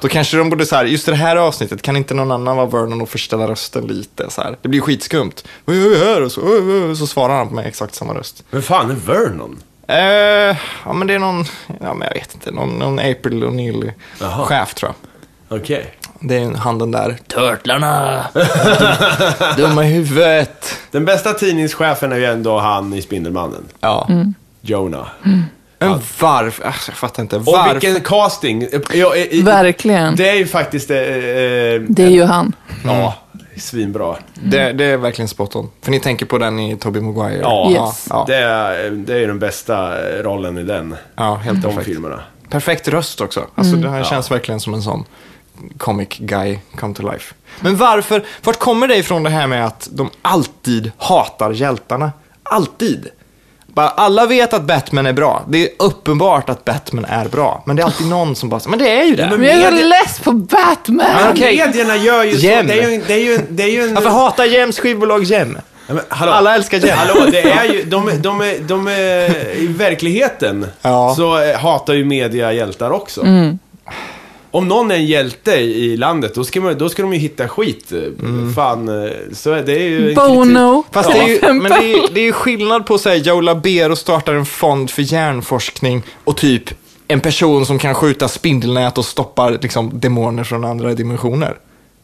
Då kanske de borde så här, just det här avsnittet, kan inte någon annan vara Vernon och förställa rösten lite? Så här. Det blir skitskumt. Här? Och så, så svarar han med exakt samma röst. Men fan är Vernon? Eh, ja, men det är någon, ja, men jag vet inte, någon, någon April O'Neil-chef tror jag. Okej. Det är han den där Törtlarna. dumma i huvudet. Den bästa tidningschefen är ju ändå han i Spindelmannen. Ja. Jonah. Men varför? Alltså, jag fattar inte. Och Varför? vilken casting. Ja, i- i- Verkligen. Det är ju faktiskt... Eh, eh, Det är ju han. Ja, svinbra. Det, det är verkligen spot on. För ni tänker på den i Tobey Maguire? Ja, Yes. ja, Det, är, det är ju den bästa rollen i den. ja helt De perfekt. filmerna. Perfekt röst också. Alltså, Det här känns verkligen som en sån comic guy come to life. Men varför, vart kommer det ifrån det här med att de alltid hatar hjältarna? Alltid. Bara, alla vet att Batman är bra. Det är uppenbart att Batman är bra. Men det är alltid någon som bara, men det är ju det. men- Men jag är så Media- less på Batman! Ja, okej. Medierna gör ju så. Jem. Det är ju, det är ju, det är ju en... Varför hatar Jems skivbolag Jem? Ja, men, hallå. Alla älskar Jem. Hallå, det är ju, de, de, är- de, är- i verkligheten Ja. så eh, hatar ju media hjältar också. Om någon är en hjälte i landet, då ska, man, då ska de ju hitta skit. Fan, eh, så är det är ju. Bono. Fast det är ju, Ja. men det är, det är ju skillnad på att säga Joe Labero startar en fond för hjärnforskning och typ en person som kan skjuta spindelnät och stoppar liksom, demoner från andra dimensioner.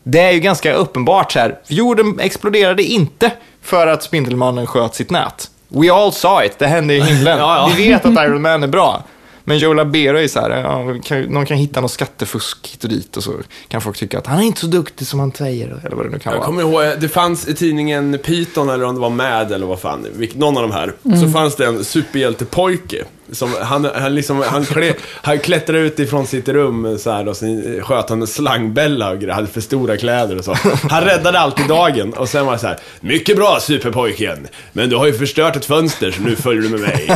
Det är ju ganska uppenbart så här. Jorden exploderade inte för att Spindelmannen sköt sitt nät. We all saw it, det hände i himlen. Ja, ja. Vi vet att Iron Man är bra. Men Joe Labero är så här, ja, kan, någon kan hitta något skattefusk hit och dit och så kan folk tycka att han är inte så duktig som han säger, eller vad det nu kan Jag vara. kommer ihåg, det fanns i tidningen Python eller om det var Mad eller vad fan, någon av de här. Mm. Så fanns det en superhjältepojke. Som, han, han, liksom, han, kle, han klättrade ut ifrån sitt rum så här, och sen sköt han en slangbella och grejer, hade för stora kläder och så. Han räddade alltid dagen och sen var det så här, mycket bra superpojken, men du har ju förstört ett fönster så nu följer du med mig.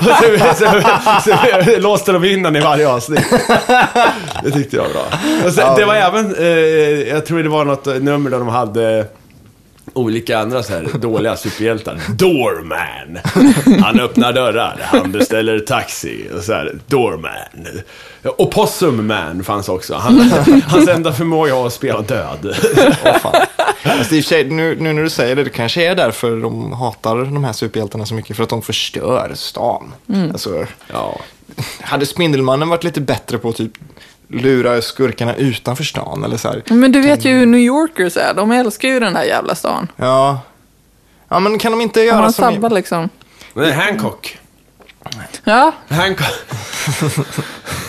så, så, så, så låste de in den i varje avsnitt. Det tyckte jag var bra. Sen, det var även, eh, jag tror det var något nummer där de hade olika andra så här dåliga superhjältar. Doorman. Han öppnar dörrar, han beställer taxi. Och så här, Doorman. Och Possum Man fanns också. Han, hans enda förmåga var att spela död. Åh, fan. Alltså, sig, nu, nu när du säger det, det kanske är därför de hatar de här superhjältarna så mycket, för att de förstör stan. Alltså, Ja. hade Spindelmannen varit lite bättre på typ lura skurkarna utanför stan, eller så här. Men du vet ju hur New Yorkers är. De älskar ju den här jävla stan. Ja. Ja, men kan de inte göra Han som... sabbar liksom. Men det är Hancock. Ja, Hancock.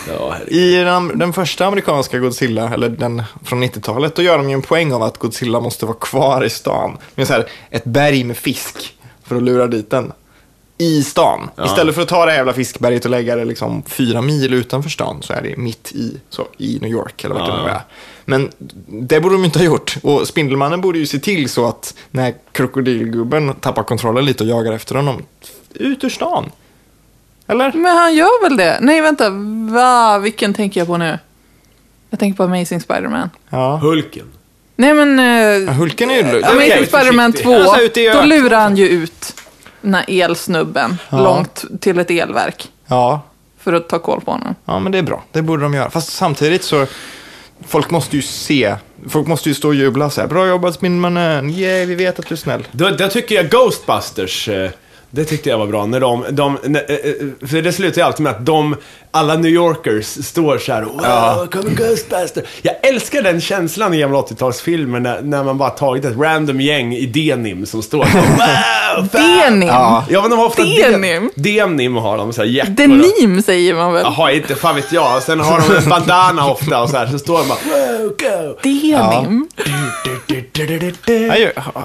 Ja, herregud. I den, den första amerikanska Godzilla, eller den från 90-talet, då gör de ju en poäng av att Godzilla måste vara kvar i stan. Med så här, ett berg med fisk för att lura dit den. I stan. Istället för att ta det här jävla fiskberget och lägga det liksom fyra mil utanför stan så är det mitt i, så, i New York eller vart det Ja. nu är. Men det borde de inte ha gjort. Och Spindelmannen borde ju se till så att när krokodilgubben tappar kontrollen lite och jagar efter honom, ut ur stan. Eller? men han gör väl det? Nej, vänta. Va? Vilken tänker jag på nu? Jag tänker på Amazing Spider-Man. Ja. Hulken. Nej, men... Uh, Hulken är ju... Amazing Okej. Spider-Man 2, Han sa ute i då lurar han ju ut den här elsnubben Ja. långt till ett elverk Ja, för att ta koll på honom. Ja, men det är bra. Det borde de göra. Fast samtidigt så, folk måste ju se, folk måste ju stå och jubla så här. Bra jobbat Spindelmannen, yay, vi vet att du är snäll. Då tycker jag Ghostbusters, eh, det tyckte jag var bra. När de, de när, eh, eh, för det slutar ju alltid med att de, alla New Yorkers står så här, wow, kommer Ghostbusters. Jag älskar den känslan i gamla 80-talsfilmer när, när man bara tagit ett random gäng i denim som står så, wow. Denim! Ja. Ja, men de har ofta Denim? Denim har de, så här jackor. Denim säger man väl? Jaha, inte fan vet jag. Sen har de en bandana ofta och så här, så står de bara, wow, go. Denim?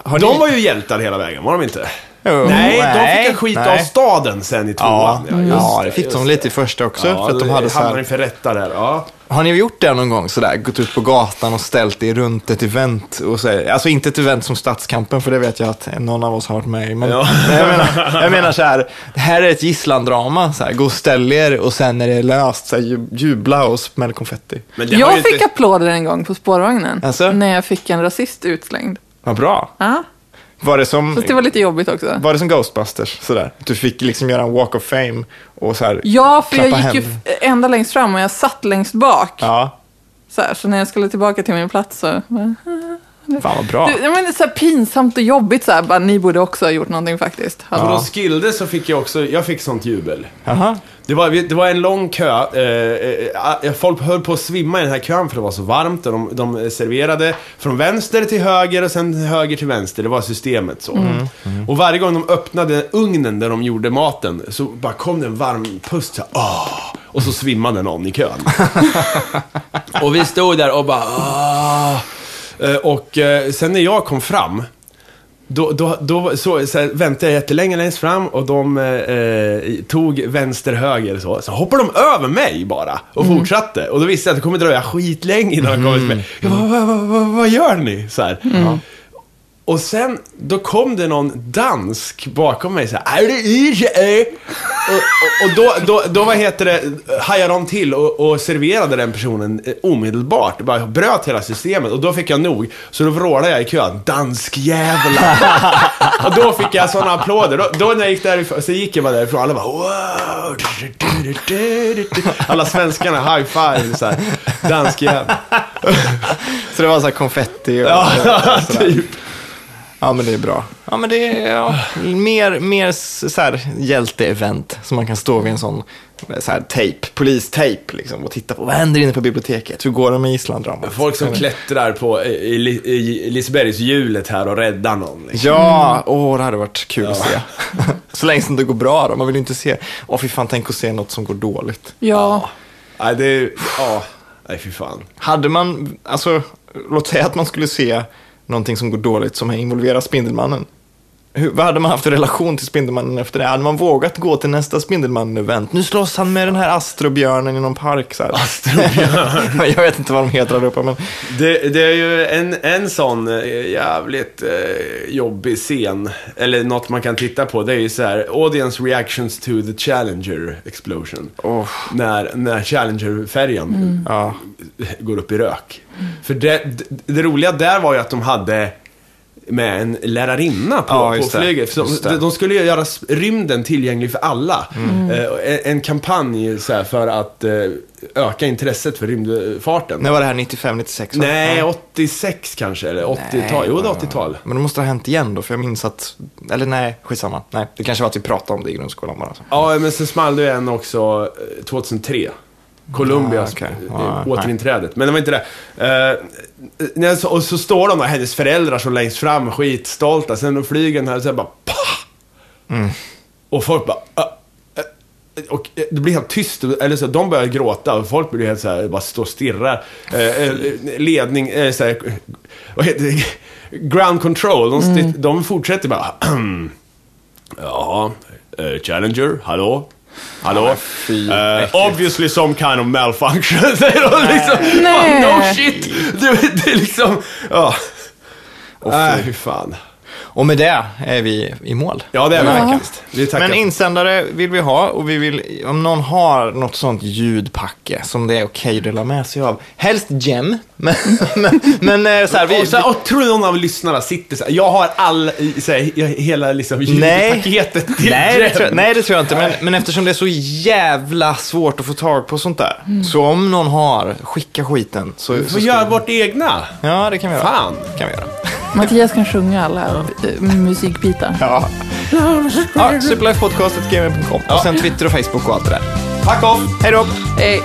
Har De ni... var ju hjältar hela vägen, var de inte? Jo, Nej, de fick en skit nej. av staden sen i Ja, tvåan. ja, just det fick de lite i första också. Ja, för att de hade så här, inför rätta där. Ja. har ni gjort det någon gång sådär? Gått ut på gatan och ställt er runt ett event? Och så, alltså inte ett event som Stadskampen, för det vet jag att någon av oss har varit med i. Men, Ja. jag, menar, jag menar så här, det här är ett gisslandrama. Så här, gå och ställ er och sen när det är löst, så här, jubla och smäll konfetti. Men det har Jag fick inte... applåder en gång på spårvagnen. Alltså? När jag fick en rasist utslängd. Vad bra. Ja. Var det som, Fast det var lite jobbigt också. var det som Ghostbusters? Sådär? Du fick liksom göra en walk of fame och så här. Ja, för jag gick ju händer. f- ända längst fram och jag satt längst bak. Ja, Så, här, så när jag skulle tillbaka till min plats så... fan vad bra. Du, menar, det är så här pinsamt och jobbigt så här, bara, ni borde också ha gjort någonting faktiskt. På Hallå. Roskilde så fick jag också, jag fick sånt jubel. Jaha. Det var, det var en lång kö. Eh, eh, folk höll på att svimma i den här kön för det var så varmt. Och de, de serverade från vänster till höger och sen höger till vänster. Det var systemet så. Och varje gång de öppnade ugnen där de gjorde maten så bara kom det en varm pust. Så, här, "Åh!" och så svimmade någon i kön. och vi stod där och bara "Åh!" Eh, Och eh, sen när jag kom fram då, då, då så, så här, väntade jag jättelänge längst fram och de eh, eh, tog vänster, höger så. Så hoppade de över mig bara och fortsatte. Och då visste jag att det kommer dröja skitlänge innan de kommer till mig. Jag bara, vad, vad, vad, vad gör ni? Så här. Och sen, då kom det någon dansk bakom mig så här, är i eh?" Och, och, och då, då, då, vad heter det, hajade de till och, och serverade den personen eh, omedelbart. Bara bröt hela systemet och då fick jag nog. Så då vrålade jag i kön, dansk jävla. och då fick jag sådana applåder. Då, då när jag gick därifrån, så gick jag bara därifrån, alla bara wow. Alla svenskarna high five så här. Dansk jävla. Så det var så här konfetti och, och sådär. typ. Ja, men det är bra. Ja, men det är ja, mer, mer så här hjälte-event som man kan stå vid en sån så här tejp, polistejp liksom och titta på. Vad händer inne på biblioteket? Hur går det med Islanddramat? Folk som klättrar på Lisebergshjulet här och räddar någon. Liksom. Ja, åh, det hade varit kul att se. så länge som det går bra då. Man vill ju inte se, åh fy fan, tänk att se något som går dåligt. Ja. Nej, det är... Ja. Nej, fy fan. Hade man, alltså, låt säga att man skulle se någonting som går dåligt som involverar Spindelmannen. Hur, vad hade man haft för relation till Spindelmannen efter det? Hade man vågat gå till nästa Spindelmannen-event? Nu slåss han med den här astrobjörnen i någon park. Så här. Astrobjörn. Jag vet inte vad de heter där uppe, men Det, det är ju en, en sån eh, jävligt eh, jobbig scen, eller något man kan titta på, det är ju så här audience reactions to the Challenger explosion. åh, När, när Challenger-färjan ja. går upp i rök. För det, det, det roliga där var ju att de hade med en lärarinna på, Ja, på flyget. De, de skulle ju göra rymden tillgänglig för alla. Mm. Eh, en, kampanj så här, för att eh, öka intresset för rymdfarten. När var det här? 95, 96? va? Nej, 86 kanske, eller 80-tal. Jo, det är 80-tal. Men det måste ha hänt igen då, för jag minns att, eller nej, skitsamma. Nej, det kanske var att vi pratade om det i grundskolan bara. Så. Ja, men sen small det en också eh, 2003. Columbias Ah, eh, Ah, återinträdet. Men det var inte det. Eh, och så står de där, hennes föräldrar så längst fram, skitstolta. Sen då flyger den här och här bara pah! Mm. Och folk bara... "Ah, eh", och eh, det blir helt tyst, eller så, de börjar gråta och folk blir helt så här, bara står och stirrar. Eh, eh, ledning, eh, så här, vad heter det? Ground control, de, sti- de fortsätter bara. Ja, eh, Challenger, hallå? Hallå? fy, äckligt. obviously some kind of malfunction, liksom. Nej. Oh, no shit! Det, det är liksom, ja. Nej, fy fan. Och med det är vi i mål. Ja, det är vi faktiskt. Vi. Men insändare vill vi ha och vi vill, om någon har något sånt ljudpacke som det är okej att dela med sig av. Helst gem, men, men, men eh, så här, vi, och, så här, och tror du någon av lyssnarna sitter så här, jag har all, så här, hela liksom Nej. ljudpaketet till Nej det, tror nej, det tror jag inte. Men, men eftersom det är så jävla svårt att få tag på sånt där. Så om någon har, skicka skiten. Så, Vi så får ska göra vi- vårt egna. Ja, det kan vi göra. Fan. kan vi göra. Mattias kan sjunga alla eh, musikbitar. Ja. ja Superlifepodcast.gmail.com och sen Twitter och Facebook och allt det där. Fuck off! Hej då! Hej.